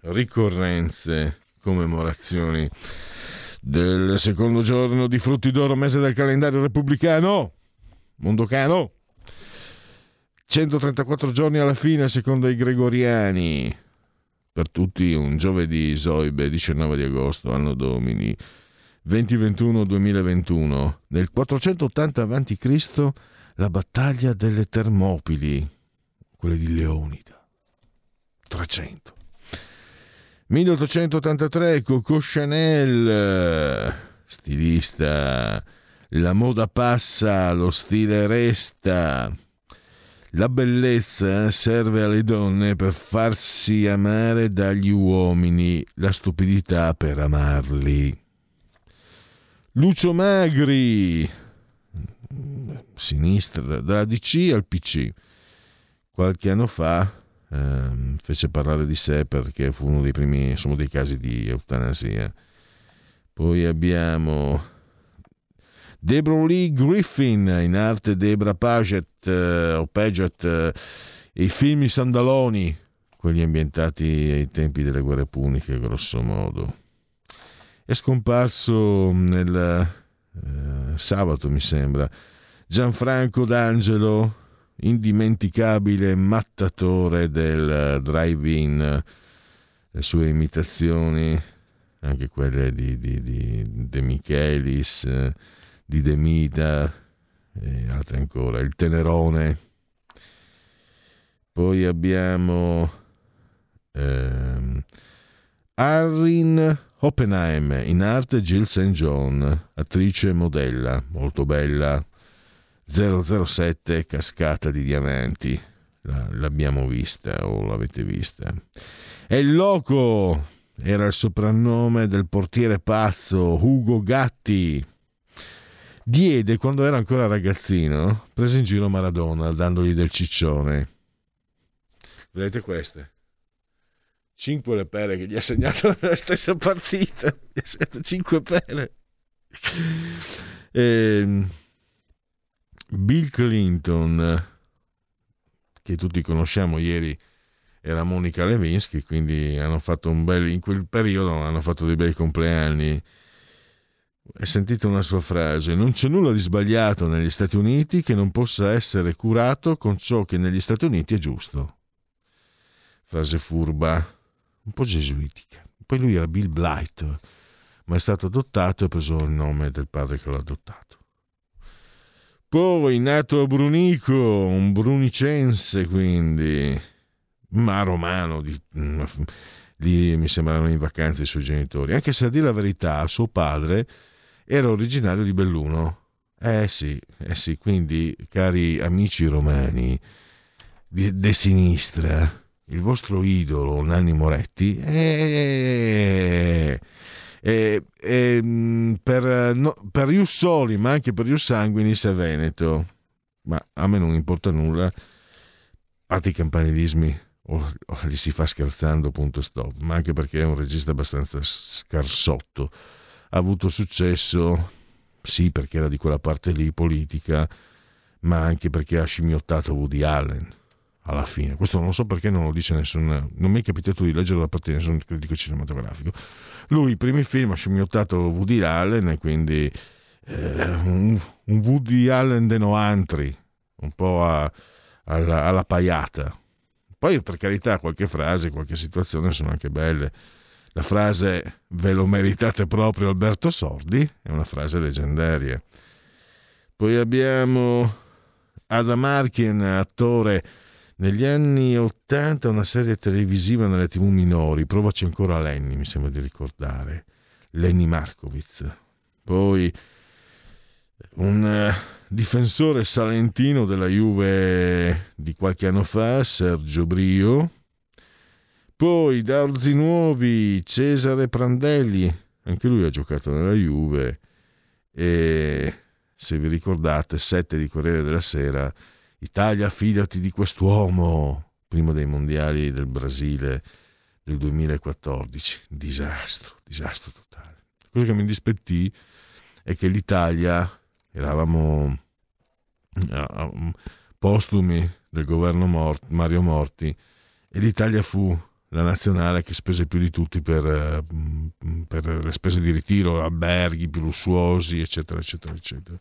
ricorrenze, commemorazioni del secondo giorno di frutti d'oro, mese del calendario repubblicano, mondocano. 134 giorni alla fine, secondo i gregoriani. Per tutti un giovedì, Zoibe, 19 di agosto, anno domini 2021-2021. Nel 480 a.C. la battaglia delle Termopili, quelle di Leonida. 300. 1883 Coco Chanel, stilista, la moda passa, lo stile resta. La bellezza serve alle donne per farsi amare dagli uomini, la stupidità per amarli. Lucio Magri, sinistra, dalla DC al PC, qualche anno fa eh, fece parlare di sé perché fu uno dei primi, insomma, dei casi di eutanasia. Poi abbiamo Deborah Lee Griffin, in arte Debra Paget eh, o Paget, eh, i film Sandaloni, quelli ambientati ai tempi delle guerre puniche, grosso modo. È scomparso nel eh, sabato, mi sembra, Gianfranco D'Angelo, indimenticabile mattatore del drive-in, le sue imitazioni, anche quelle di, di, di De Michelis, di De Mida e altre ancora, il Tenerone. Poi abbiamo ehm, Arrin Oppenheim, in arte Jill St. John, attrice e modella, molto bella, 007 Cascata di Diamanti. L'abbiamo vista o l'avete vista. E il Loco era il soprannome del portiere pazzo Ugo Gatti. Diede, quando era ancora ragazzino, prese in giro Maradona dandogli del ciccione. Vedete queste? Cinque le pere che gli ha segnato nella stessa partita. Gli ha segnato cinque pere. Ehm, Bill Clinton, che tutti conosciamo ieri, era Monica Levinsky, quindi hanno fatto un bel, in quel periodo hanno fatto dei bei compleanni. E sentite una sua frase, non c'è nulla di sbagliato negli Stati Uniti che non possa essere curato con ciò che negli Stati Uniti è giusto. Frase furba, un po' gesuitica. Poi lui era Bill Blight, ma è stato adottato e ha preso il nome del padre che l'ha adottato. Poi nato a Brunico, un brunicense quindi, ma romano, di, lì mi sembrano in vacanza i suoi genitori, anche se a dire la verità suo padre era originario di Belluno. Eh sì, eh sì, quindi cari amici romani di, de sinistra, il vostro idolo Nanni Moretti è... Eh, e, e, mm, per, no, per Ius Soli, ma anche per Ius Sanguinis è Veneto. Ma a me non importa nulla, a parte i campanilismi, o, o li si fa scherzando, punto stop, ma anche perché è un regista abbastanza scarsotto. Ha avuto successo, sì, perché era di quella parte lì politica, ma anche perché ha scimmiottato Woody Allen. Alla fine. Questo non so perché non lo dice nessun. Non mi è capitato di leggere da parte di nessun critico cinematografico. Lui, i primi film, ha scimmiottato Woody Allen e quindi eh, un, un, Woody Allen de Noantri, un po' a, alla, alla paiata. Poi, per carità, qualche frase, qualche situazione sono anche belle. La frase ve lo meritate proprio Alberto Sordi è una frase leggendaria. Poi abbiamo Adam Arkin, attore negli anni 80, una serie televisiva nelle tv minori, provaci ancora Lenny, mi sembra di ricordare, Lenny Markovitz. Poi un uh, difensore salentino della Juve di qualche anno fa, Sergio Brio. Poi da Orzi Nuovi, Cesare Prandelli, anche lui ha giocato nella Juve e se vi ricordate, 7 di Corriere della Sera, Italia fidati di quest'uomo, prima dei mondiali del Brasile del 2014. Disastro, disastro totale. La cosa che mi dispettì è che l'Italia, eravamo postumi del governo Mort, Mario Morti, e l'Italia fu la nazionale che spese più di tutti per, eh, per, le spese di ritiro, alberghi più lussuosi, eccetera, eccetera, eccetera.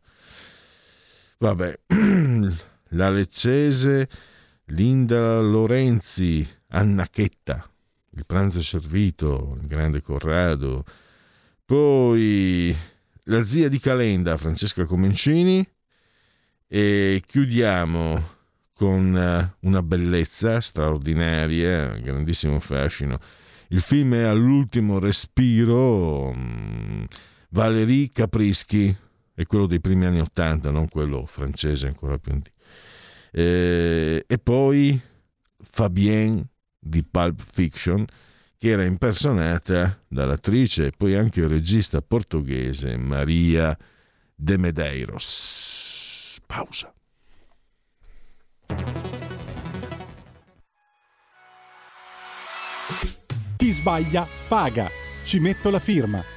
Vabbè, la Leccese, Linda Lorenzi, Anna Chetta, il pranzo servito, il grande Corrado, poi la zia di Calenda, Francesca Comencini, e chiudiamo con eh, una bellezza straordinaria, grandissimo fascino. Il film è all'ultimo respiro. Mm, Valérie Caprischi è quello dei primi anni Ottanta, non quello francese ancora più antico. Eh, e poi Fabienne di Pulp Fiction, che era impersonata dall'attrice e poi anche regista portoghese Maria de Medeiros. Pausa. Chi sbaglia paga. Ci metto la firma.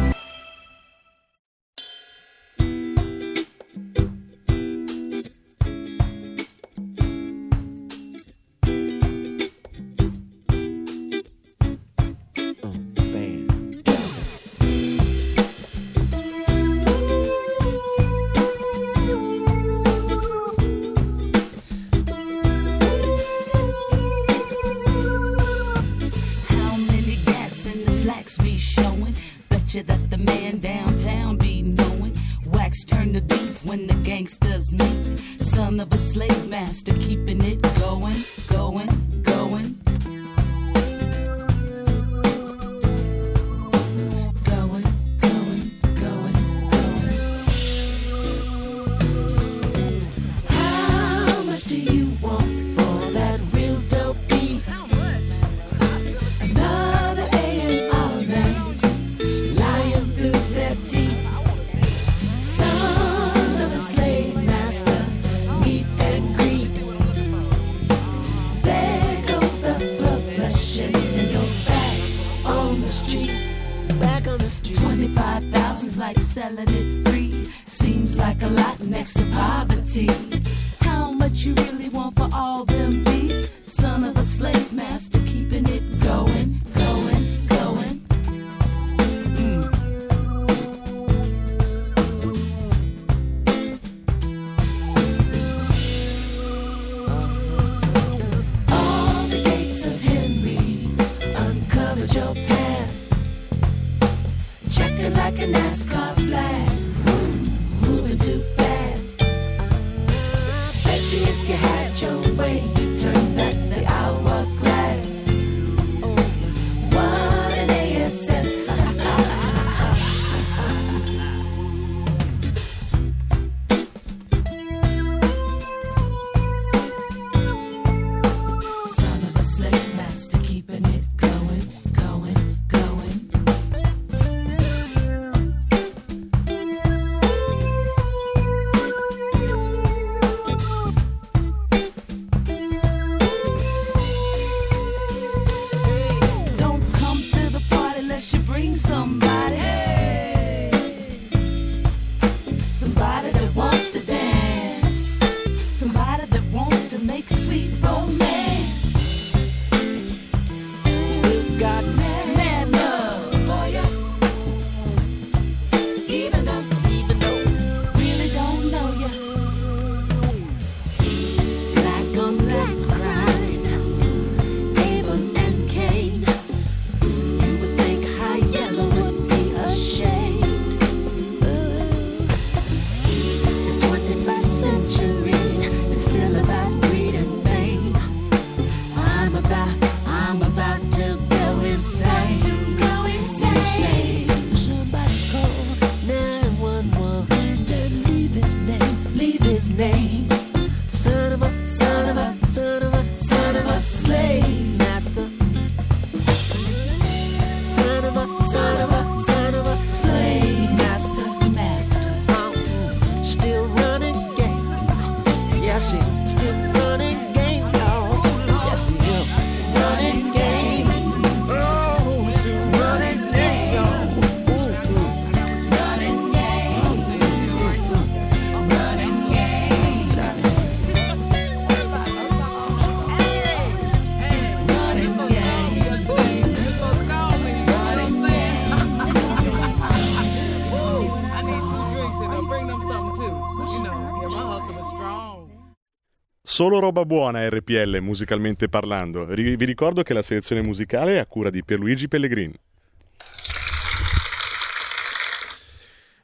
Solo roba buona RPL musicalmente parlando. Vi ricordo che la selezione musicale è a cura di Pierluigi Pellegrini.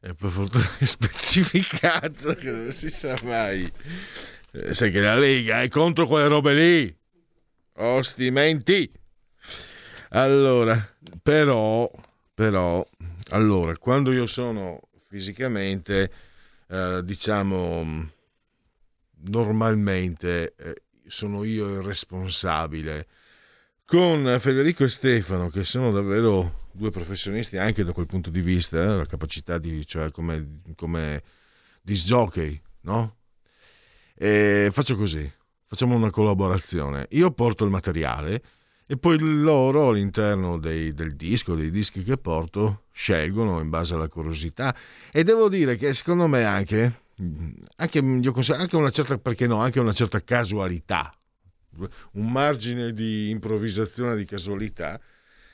E per fortuna è specificato che non si sa mai. Eh, Sai che la Lega è contro quelle robe lì. Ostimenti. Allora, però, però, allora, quando io sono fisicamente, eh, diciamo, normalmente eh, sono io il responsabile. Con Federico e Stefano, che sono davvero due professionisti anche da quel punto di vista, eh, la capacità di, cioè come, come disc jockey, no? E faccio così, facciamo una collaborazione. Io porto il materiale e poi loro all'interno dei- del disco, dei dischi che porto, scelgono in base alla curiosità. E devo dire che secondo me anche, anche, considero- anche una certa, no, anche una certa casualità, un margine di improvvisazione, di casualità,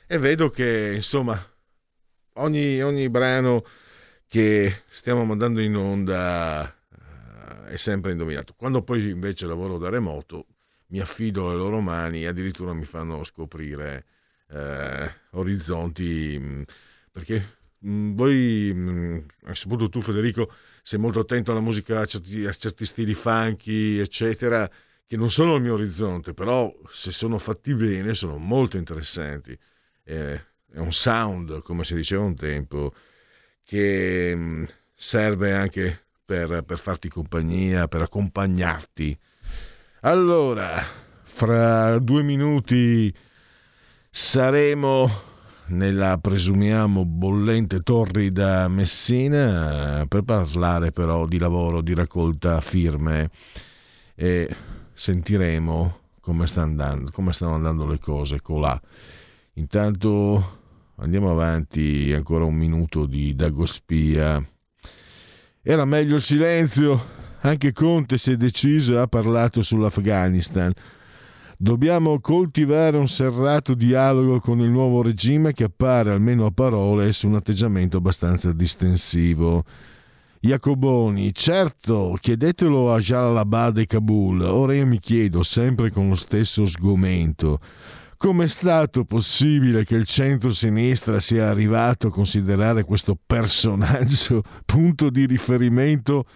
e vedo che insomma ogni, ogni brano che stiamo mandando in onda eh, è sempre indovinato. Quando poi invece lavoro da remoto, mi affido alle loro mani e addirittura mi fanno scoprire eh, orizzonti mh, perché mh, voi, mh, soprattutto tu Federico, sei molto attento alla musica, a certi, a certi stili funky, eccetera, che non sono al mio orizzonte, però se sono fatti bene sono molto interessanti. Eh, è un sound, come si diceva un tempo, che mh, serve anche per, per farti compagnia, per accompagnarti. Allora, fra due minuti saremo nella presumiamo bollente torrida Messina eh, per parlare però di lavoro, di raccolta firme e sentiremo come, sta andando, come stanno andando le cose colà. Intanto andiamo avanti ancora un minuto di Dagospia. Era meglio il silenzio, anche Conte si è deciso e ha parlato sull'Afghanistan. Dobbiamo coltivare un serrato dialogo con il nuovo regime che appare, almeno a parole, su un atteggiamento abbastanza distensivo. Jacoboni, certo, chiedetelo a Jalalabad e Kabul. Ora io mi chiedo, sempre con lo stesso sgomento, come è stato possibile che il centro-sinistra sia arrivato a considerare questo personaggio punto di riferimento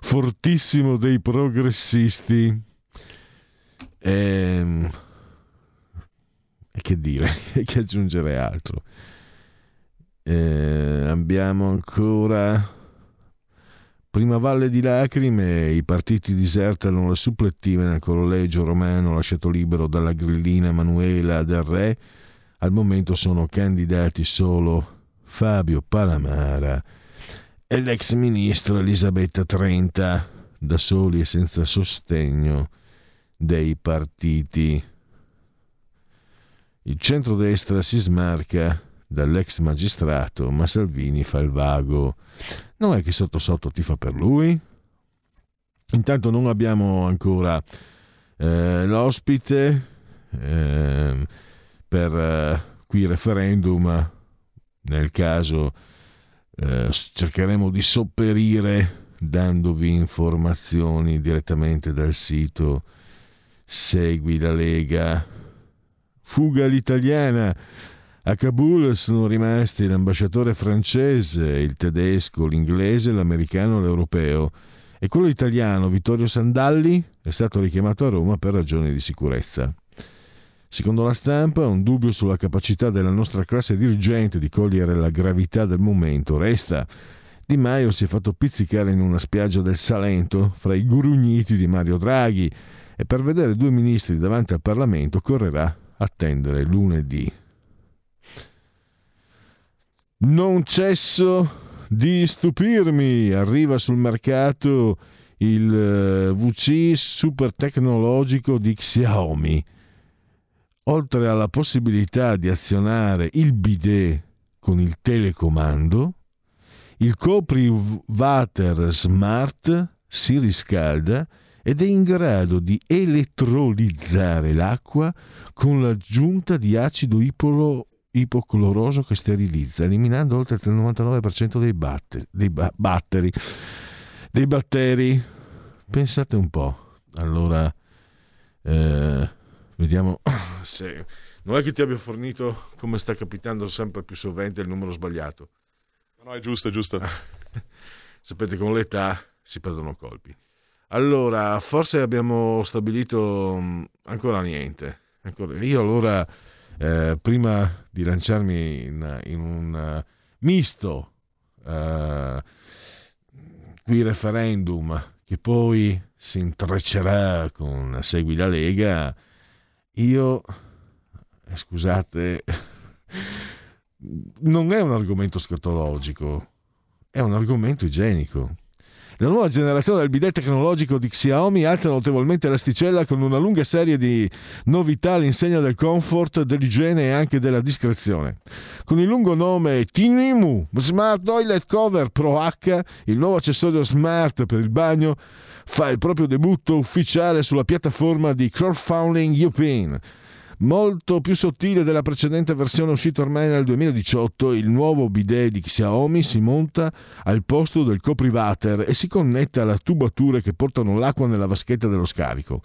fortissimo dei progressisti? Ehm, E che dire, che aggiungere altro? Eh, abbiamo ancora Prima valle di lacrime, i partiti disertano le supplettive nel collegio romano lasciato libero dalla grillina Emanuela del Re. Al momento sono candidati solo Fabio Palamara e l'ex ministro Elisabetta Trenta, da soli e senza sostegno dei partiti. Il centrodestra si smarca dall'ex magistrato, ma Salvini fa il vago. Non è che sotto sotto ti fa per lui? Intanto non abbiamo ancora eh, l'ospite eh, per eh, qui referendum. Nel caso eh, cercheremo di sopperire dandovi informazioni direttamente dal sito Segui la Lega. Fuga all'italiana. A Kabul sono rimasti l'ambasciatore francese, il tedesco, l'inglese, l'americano l'europeo. E quello italiano, Vittorio Sandalli, è stato richiamato a Roma per ragioni di sicurezza. Secondo la stampa, un dubbio sulla capacità della nostra classe dirigente di cogliere la gravità del momento resta. Di Maio si è fatto pizzicare in una spiaggia del Salento fra i grugniti di Mario Draghi e per vedere due ministri davanti al Parlamento correrà attendere lunedì. Non cesso di stupirmi, arriva sul mercato il eh, VC super tecnologico di Xiaomi. Oltre alla possibilità di azionare il bidet con il telecomando, il coprivater smart si riscalda ed è in grado di elettrolizzare l'acqua con l'aggiunta di acido ipolo- ipocloroso che sterilizza, eliminando oltre il 99% dei, batteri, dei ba- batteri, dei batteri. Pensate un po'. Allora, eh, vediamo se... Non è che ti abbia fornito, come sta capitando sempre più sovente, il numero sbagliato. No, è giusto, è giusto. Sapete, con l'età si perdono colpi. Allora, forse abbiamo stabilito mh, ancora niente. Ancora- Io allora, eh, prima di lanciarmi in, in un eh, misto eh, qui referendum che poi si intreccerà con Segui la Lega, io, eh, scusate, non è un argomento scatologico, è un argomento igienico. La nuova generazione del bidet tecnologico di Xiaomi alza notevolmente l'asticella con una lunga serie di novità all'insegna del comfort, dell'igiene e anche della discrezione. Con il lungo nome Tinimu Smart Toilet Cover Pro H, il nuovo accessorio smart per il bagno fa il proprio debutto ufficiale sulla piattaforma di crowdfunding European. Molto più sottile della precedente versione uscita ormai nel 2018, il nuovo bidet di Xiaomi si monta al posto del coprivater e si connette alle tubature che portano l'acqua nella vaschetta dello scarico.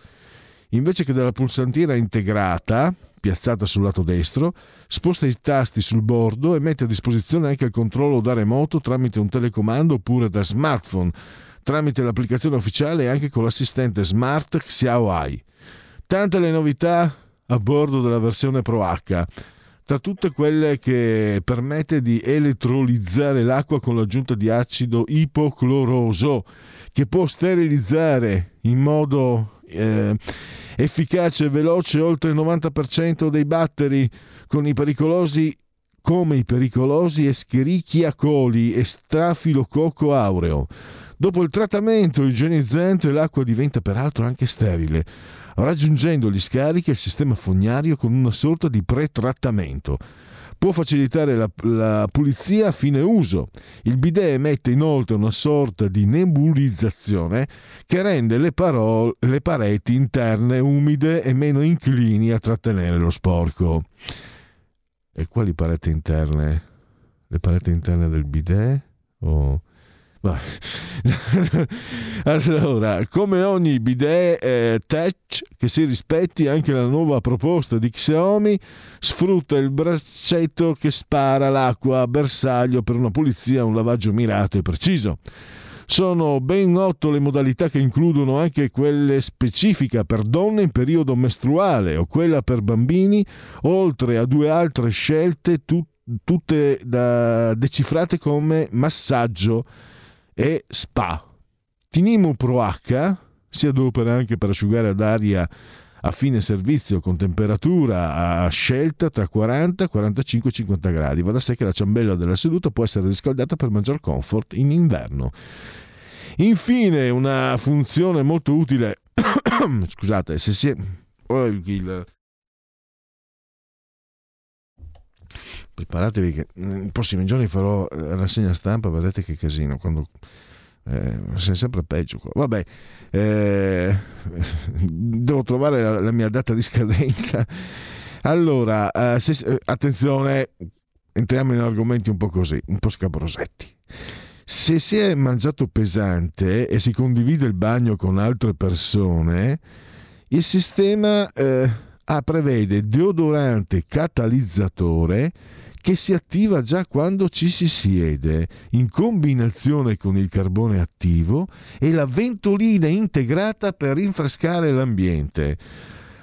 invece che dalla pulsantiera integrata, piazzata sul lato destro, sposta i tasti sul bordo e mette a disposizione anche il controllo da remoto tramite un telecomando oppure da smartphone, tramite l'applicazione ufficiale e anche con l'assistente smart Xiaoai. Tante le novità a bordo della versione Pro H, tra tutte quelle che permette di elettrolizzare l'acqua con l'aggiunta di acido ipocloroso, che può sterilizzare in modo eh, efficace e veloce oltre il 90% dei batteri con i pericolosi come i pericolosi Escherichia coli e Stafilococco aureo. Dopo il trattamento igienizzante l'acqua diventa peraltro anche sterile, raggiungendo gli scarichi e il sistema fognario con una sorta di pretrattamento. Può facilitare la, la pulizia a fine uso. Il bidet emette inoltre una sorta di nebulizzazione che rende le, paro- le pareti interne umide e meno inclini a trattenere lo sporco. E quali pareti interne? Le pareti interne del bidet? O... Va. allora, come ogni bidet eh, touch che si rispetti, anche la nuova proposta di Xiaomi sfrutta il braccetto che spara l'acqua a bersaglio per una pulizia un lavaggio mirato e preciso. Sono ben otto le modalità che includono anche quelle specifiche per donne in periodo mestruale o quella per bambini, oltre a due altre scelte tut- tutte da- decifrate come massaggio e spa. Tinimu Pro H si adopera anche per asciugare ad aria a fine servizio con temperatura a scelta tra 40, 45 e 50 gradi. Va da sé che la ciambella della seduta può essere riscaldata per maggior comfort in inverno. Infine, una funzione molto utile. Scusate, se si è. oh, il- Preparatevi che nei prossimi giorni farò eh, rassegna stampa, vedete che casino. Quando eh, sei sempre peggio qua. Vabbè, eh, devo trovare la, la mia data di scadenza. Allora, eh, se- eh, attenzione, entriamo in argomenti un po' così, un po' scabrosetti. Se si è mangiato pesante e si condivide il bagno con altre persone, il sistema eh, ah, prevede deodorante catalizzatore che si attiva già quando ci si siede, in combinazione con il carbone attivo e la ventolina integrata per rinfrescare l'ambiente.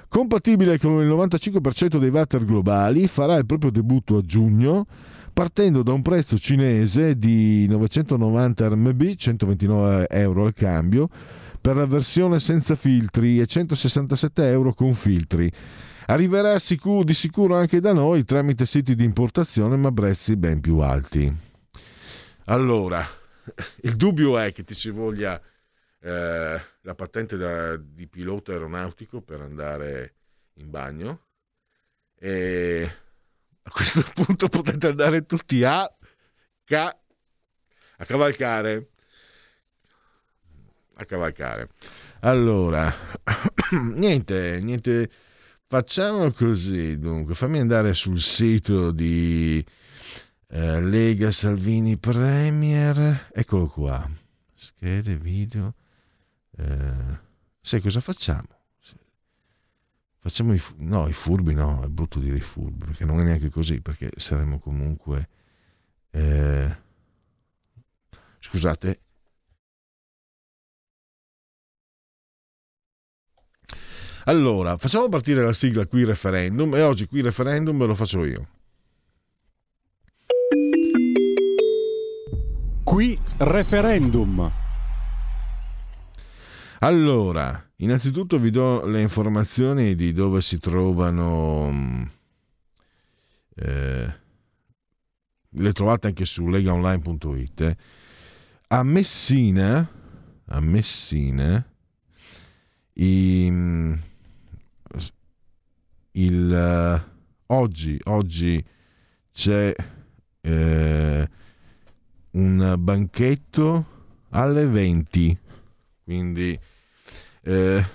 Compatibile con il 95% dei water globali, farà il proprio debutto a giugno partendo da un prezzo cinese di 990 RMB, 129 euro al cambio, per la versione senza filtri e 167 euro con filtri. Arriverà sicu- di sicuro anche da noi tramite siti di importazione ma prezzi ben più alti. Allora, il dubbio è che ti ci voglia eh, la patente da- di pilota aeronautico per andare in bagno e a questo punto potete andare tutti a, ca- a cavalcare. A cavalcare. Allora, niente, niente. Facciamo così, dunque, fammi andare sul sito di eh, Lega Salvini Premier. Eccolo qua. Schede, video. Eh, sai cosa facciamo? Facciamo i, no, i furbi, no, è brutto dire i furbi, perché non è neanche così, perché saremo comunque... eh, scusate. Allora, facciamo partire la sigla qui referendum e oggi qui referendum lo faccio io. Qui referendum. Allora, innanzitutto vi do le informazioni di dove si trovano. mh, eh, le trovate anche su legaonline.it. eh. A Messina, a Messina, i- mh, il, eh, oggi, oggi c'è eh, un banchetto alle 20 quindi eh,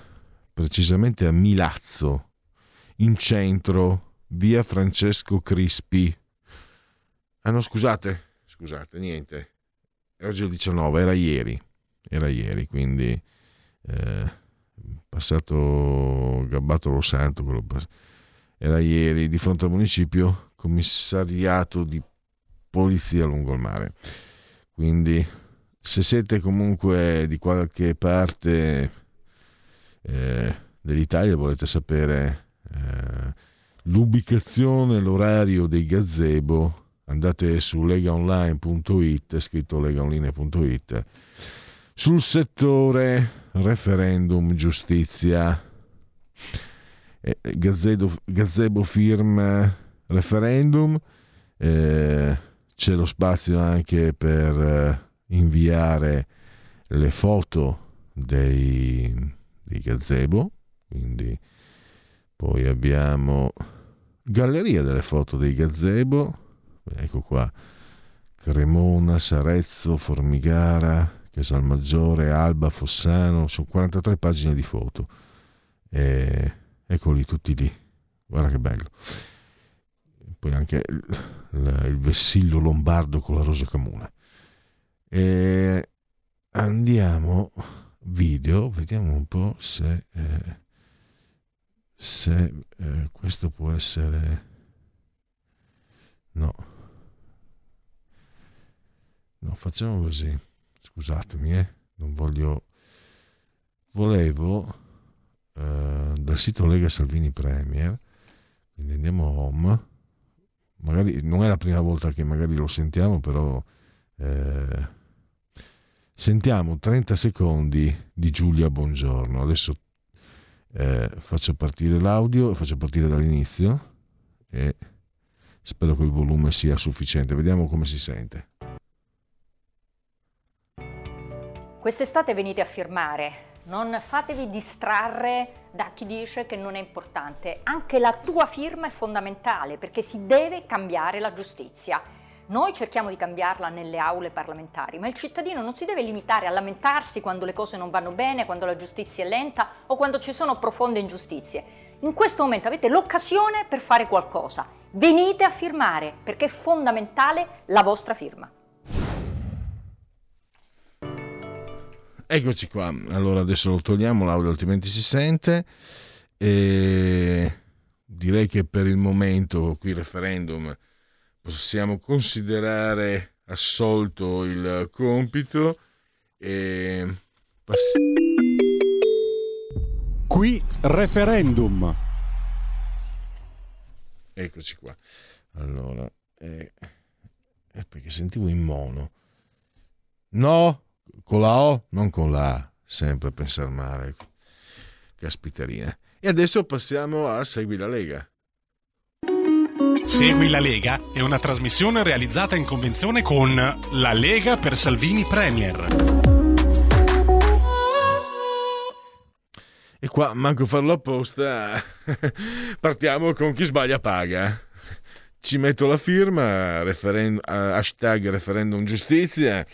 precisamente a Milazzo, in centro, via Francesco Crispi. Ah no, scusate, scusate, niente. Oggi è il 19, era ieri, era ieri, quindi eh, passato Gabbato Lo Santo, pass- era ieri di fronte al municipio, commissariato di polizia lungo il mare. Quindi se siete comunque di qualche parte eh, dell'Italia volete sapere eh, l'ubicazione, l'orario dei gazebo, andate su legaonline.it, scritto legaonline.it, sul settore referendum giustizia. Eh, gazebo, firma referendum, eh, c'è lo spazio anche per eh, inviare le foto dei, dei gazebo, quindi poi abbiamo galleria delle foto dei gazebo, ecco qua, Cremona, Sarezzo, Formigara, Casalmaggiore, Alba, Fossano, sono 43 pagine di foto. E eccoli tutti lì, guarda che bello. Poi anche il, il- il vessillo lombardo con la rosa comune. E andiamo video, vediamo un po' se, eh, se eh, questo può essere... No. No, facciamo così. Scusatemi, eh. Non voglio... Volevo eh, dal sito Lega Salvini Premier, quindi andiamo home. Magari non è la prima volta che magari lo sentiamo, però eh, sentiamo 30 secondi di Giulia Buongiorno. Adesso eh, faccio partire l'audio faccio partire dall'inizio e spero che il volume sia sufficiente. Vediamo come si sente. Quest'estate venite a firmare, non fatevi distrarre da chi dice che non è importante. Anche la tua firma è fondamentale perché si deve cambiare la giustizia. Noi cerchiamo di cambiarla nelle aule parlamentari, ma il cittadino non si deve limitare a lamentarsi quando le cose non vanno bene, quando la giustizia è lenta o quando ci sono profonde ingiustizie. In questo momento avete l'occasione per fare qualcosa. Venite a firmare perché è fondamentale la vostra firma. Eccoci qua, allora adesso lo togliamo, l'audio altrimenti si sente e direi che per il momento qui referendum possiamo considerare assolto il compito e pass- Qui referendum. eccoci qua. Allora, eh, eh, perché sentivo in mono. No, con la O, non con la A, sempre pensare male. Caspiterina. E adesso passiamo a Segui la Lega. Segui la Lega è una trasmissione realizzata in convenzione con La Lega per Salvini Premier. E qua, manco farlo apposta, partiamo con chi sbaglia paga. Ci metto la firma, referen- hashtag referendum giustizia.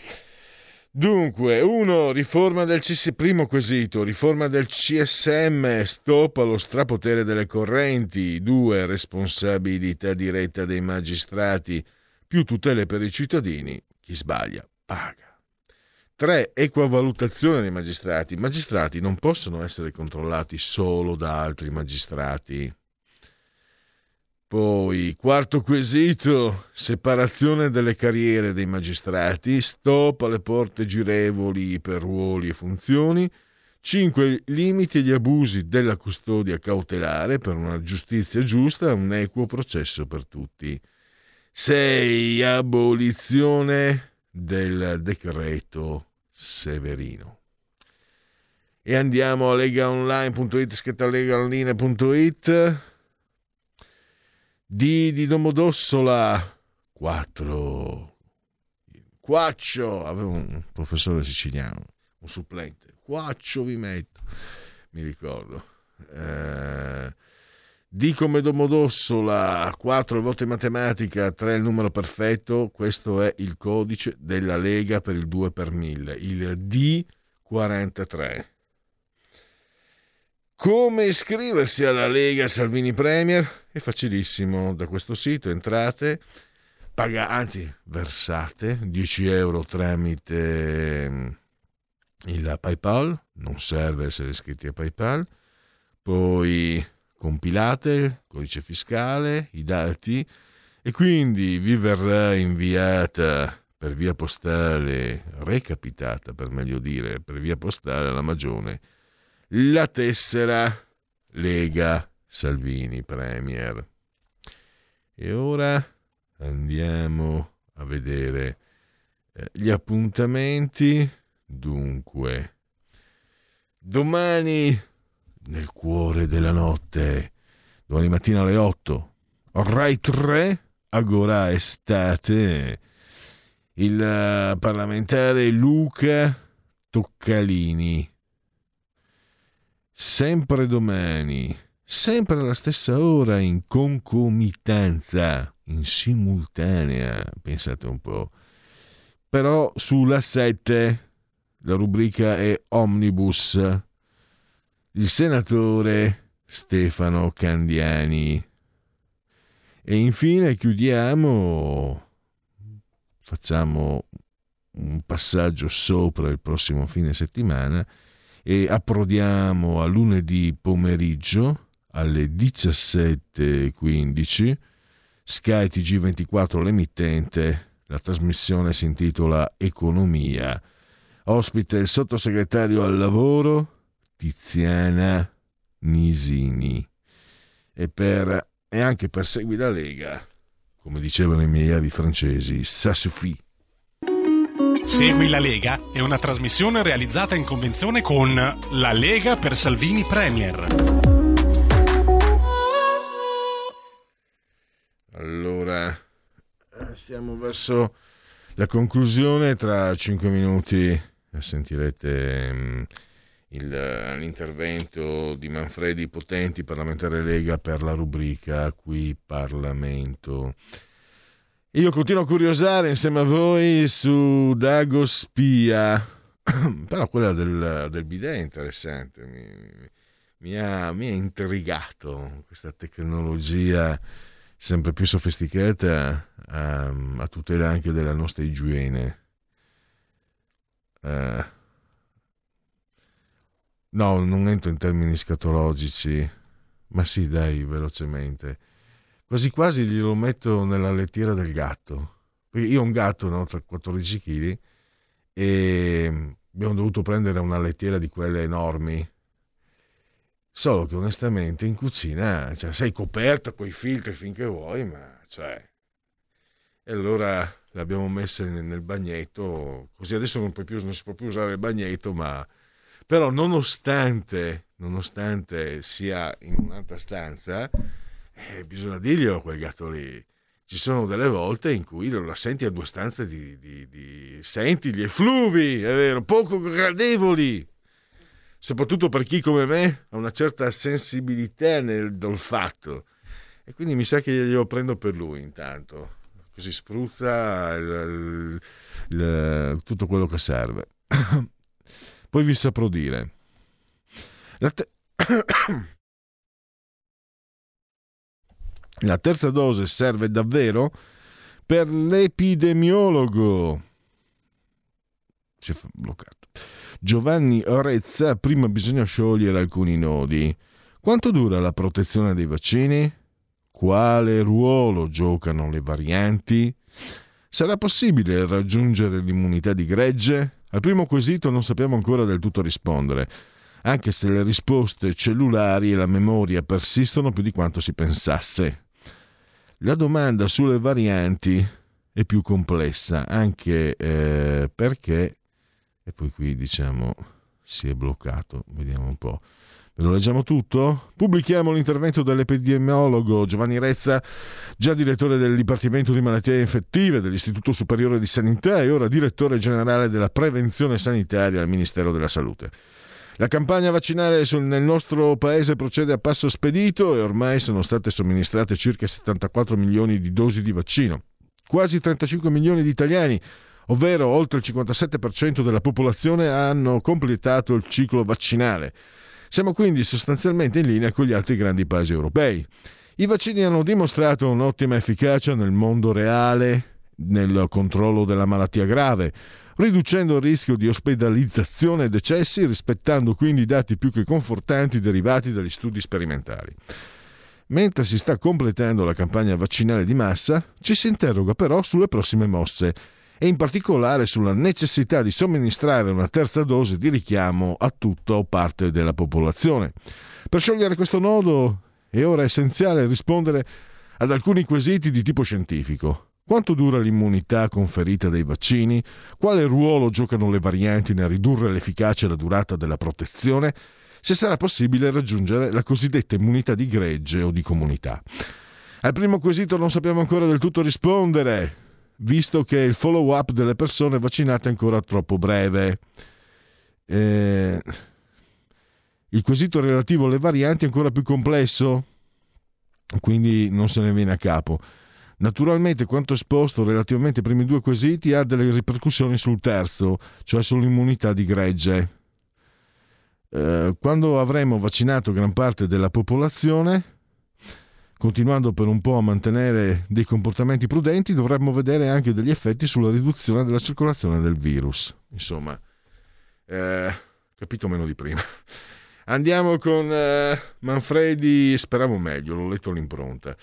Dunque, uno, riforma del CSM, primo quesito, riforma del CSM, stop allo strapotere delle correnti. Due, responsabilità diretta dei magistrati, più tutele per i cittadini. Chi sbaglia paga. 3. Equavalutazione dei magistrati. I magistrati non possono essere controllati solo da altri magistrati. Poi, quarto quesito, separazione delle carriere dei magistrati, stop alle porte girevoli per ruoli e funzioni. 5. Limiti agli abusi della custodia cautelare per una giustizia giusta e un equo processo per tutti. 6. Abolizione del decreto Severino. E andiamo a legaonline.it, legaonline.it. D di Domodossola 4. Quaccio, avevo un professore siciliano, un supplente. Quaccio vi metto, mi ricordo. Eh, D come Domodossola, 4 il voto in matematica, 3 il numero perfetto, questo è il codice della Lega per il 2 per 1000, il D43. Come iscriversi alla Lega Salvini Premier? È facilissimo, da questo sito entrate, paga, anzi versate 10 euro tramite il PayPal, non serve essere iscritti a PayPal, poi compilate, codice fiscale, i dati e quindi vi verrà inviata per via postale, recapitata per meglio dire, per via postale alla Magione, la tessera Lega Salvini Premier. E ora andiamo a vedere eh, gli appuntamenti. Dunque, domani nel cuore della notte, domani mattina alle 8, Rai 3, Agora Estate, il eh, parlamentare Luca Toccalini. Sempre domani, sempre alla stessa ora, in concomitanza, in simultanea, pensate un po'. Però sulla 7 la rubrica è Omnibus. Il senatore Stefano Candiani. E infine chiudiamo, facciamo un passaggio sopra il prossimo fine settimana e approdiamo a lunedì pomeriggio alle 17.15 Sky TG24 l'emittente. La trasmissione si intitola Economia. Ospite il sottosegretario al lavoro Tiziana Nisini. E, per, e anche per Segui la Lega come dicevano i miei avi francesi suffit Segui la Lega è una trasmissione realizzata in convenzione con La Lega per Salvini Premier. Allora, siamo verso la conclusione. Tra cinque minuti sentirete mm, il- l'intervento di Manfredi Potenti, parlamentare Lega, per la rubrica Qui Parlamento. Io continuo a curiosare insieme a voi su Dago Spia, però quella del, del bidet è interessante, mi, mi- mi ha, mi ha intrigato questa tecnologia sempre più sofisticata a, a tutela anche della nostra igiene. Eh, no, non entro in termini scatologici, ma sì, dai, velocemente. Quasi quasi glielo metto nella lettiera del gatto. Perché io ho un gatto, no, tra 14 kg, e abbiamo dovuto prendere una lettiera di quelle enormi. Solo che onestamente in cucina cioè, sei coperta con i filtri finché vuoi, ma cioè. E allora l'abbiamo messa nel, bagnetto, così adesso non, più- non si può più usare il bagnetto, ma però nonostante, nonostante sia in un'altra stanza, eh, bisogna dirglielo a quel gatto lì. Ci sono delle volte in cui la senti a due stanze di, di- di- senti gli effluvi, è vero, poco gradevoli. Soprattutto per chi come me ha una certa sensibilità nell'olfatto. E quindi mi sa che glielo prendo per lui intanto. Così spruzza il- il- il- tutto quello che serve. Poi vi saprò dire. La te- La terza dose serve davvero per l'epidemiologo. Si è bloccato. Giovanni Orezza, prima bisogna sciogliere alcuni nodi. Quanto dura la protezione dei vaccini? Quale ruolo giocano le varianti? Sarà possibile raggiungere l'immunità di gregge? Al primo quesito non sappiamo ancora del tutto rispondere, anche se le risposte cellulari e la memoria persistono più di quanto si pensasse. La domanda sulle varianti è più complessa, anche eh, perché, e poi qui diciamo si è bloccato, vediamo un po'. Ve lo leggiamo tutto? Pubblichiamo l'intervento dell'epidemiologo Giovanni Rezza, già direttore del Dipartimento di Malattie Infettive dell'Istituto Superiore di Sanità e ora direttore generale della prevenzione sanitaria al Ministero della Salute. La campagna vaccinale nel nostro paese procede a passo spedito e ormai sono state somministrate circa 74 milioni di dosi di vaccino. Quasi 35 milioni di italiani, ovvero oltre il 57% della popolazione, hanno completato il ciclo vaccinale. Siamo quindi sostanzialmente in linea con gli altri grandi paesi europei. I vaccini hanno dimostrato un'ottima efficacia nel mondo reale nel controllo della malattia grave, riducendo il rischio di ospedalizzazione e decessi, rispettando quindi i dati più che confortanti derivati dagli studi sperimentali. Mentre si sta completando la campagna vaccinale di massa, ci si interroga però sulle prossime mosse e in particolare sulla necessità di somministrare una terza dose di richiamo a tutta o parte della popolazione. Per sciogliere questo nodo è ora essenziale rispondere ad alcuni quesiti di tipo scientifico. Quanto dura l'immunità conferita dai vaccini? Quale ruolo giocano le varianti nel ridurre l'efficacia e la durata della protezione? Se sarà possibile raggiungere la cosiddetta immunità di gregge o di comunità. Al primo quesito non sappiamo ancora del tutto rispondere, visto che il follow-up delle persone vaccinate è ancora troppo breve. Eh, il quesito relativo alle varianti è ancora più complesso, quindi non se ne viene a capo. Naturalmente quanto esposto relativamente ai primi due quesiti ha delle ripercussioni sul terzo, cioè sull'immunità di gregge. Eh, quando avremo vaccinato gran parte della popolazione, continuando per un po' a mantenere dei comportamenti prudenti, dovremmo vedere anche degli effetti sulla riduzione della circolazione del virus. Insomma, eh, capito meno di prima. Andiamo con eh, Manfredi, speravo meglio, l'ho letto all'impronta.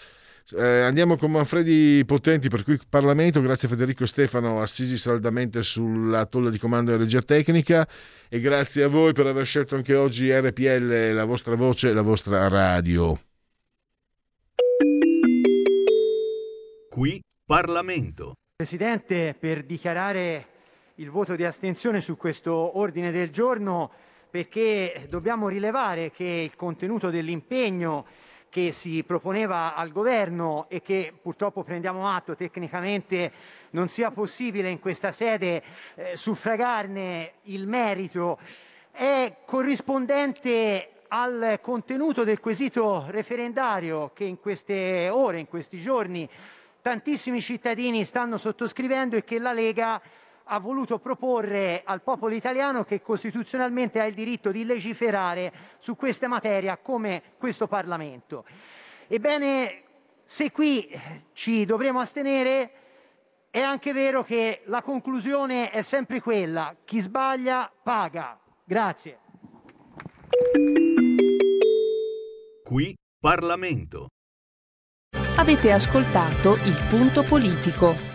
Eh, andiamo con Manfredi Potenti per cui Parlamento, grazie a Federico e Stefano assisi saldamente sulla tolla di comando e regia tecnica e grazie a voi per aver scelto anche oggi RPL, la vostra voce e la vostra radio. Qui Parlamento. Presidente, per dichiarare il voto di astensione su questo ordine del giorno perché dobbiamo rilevare che il contenuto dell'impegno che si proponeva al governo e che purtroppo prendiamo atto tecnicamente non sia possibile in questa sede eh, suffragarne il merito è corrispondente al contenuto del quesito referendario che in queste ore, in questi giorni, tantissimi cittadini stanno sottoscrivendo e che la Lega ha voluto proporre al popolo italiano che costituzionalmente ha il diritto di legiferare su questa materia come questo Parlamento. Ebbene, se qui ci dovremo astenere, è anche vero che la conclusione è sempre quella, chi sbaglia paga. Grazie. Qui Parlamento. Avete ascoltato il punto politico.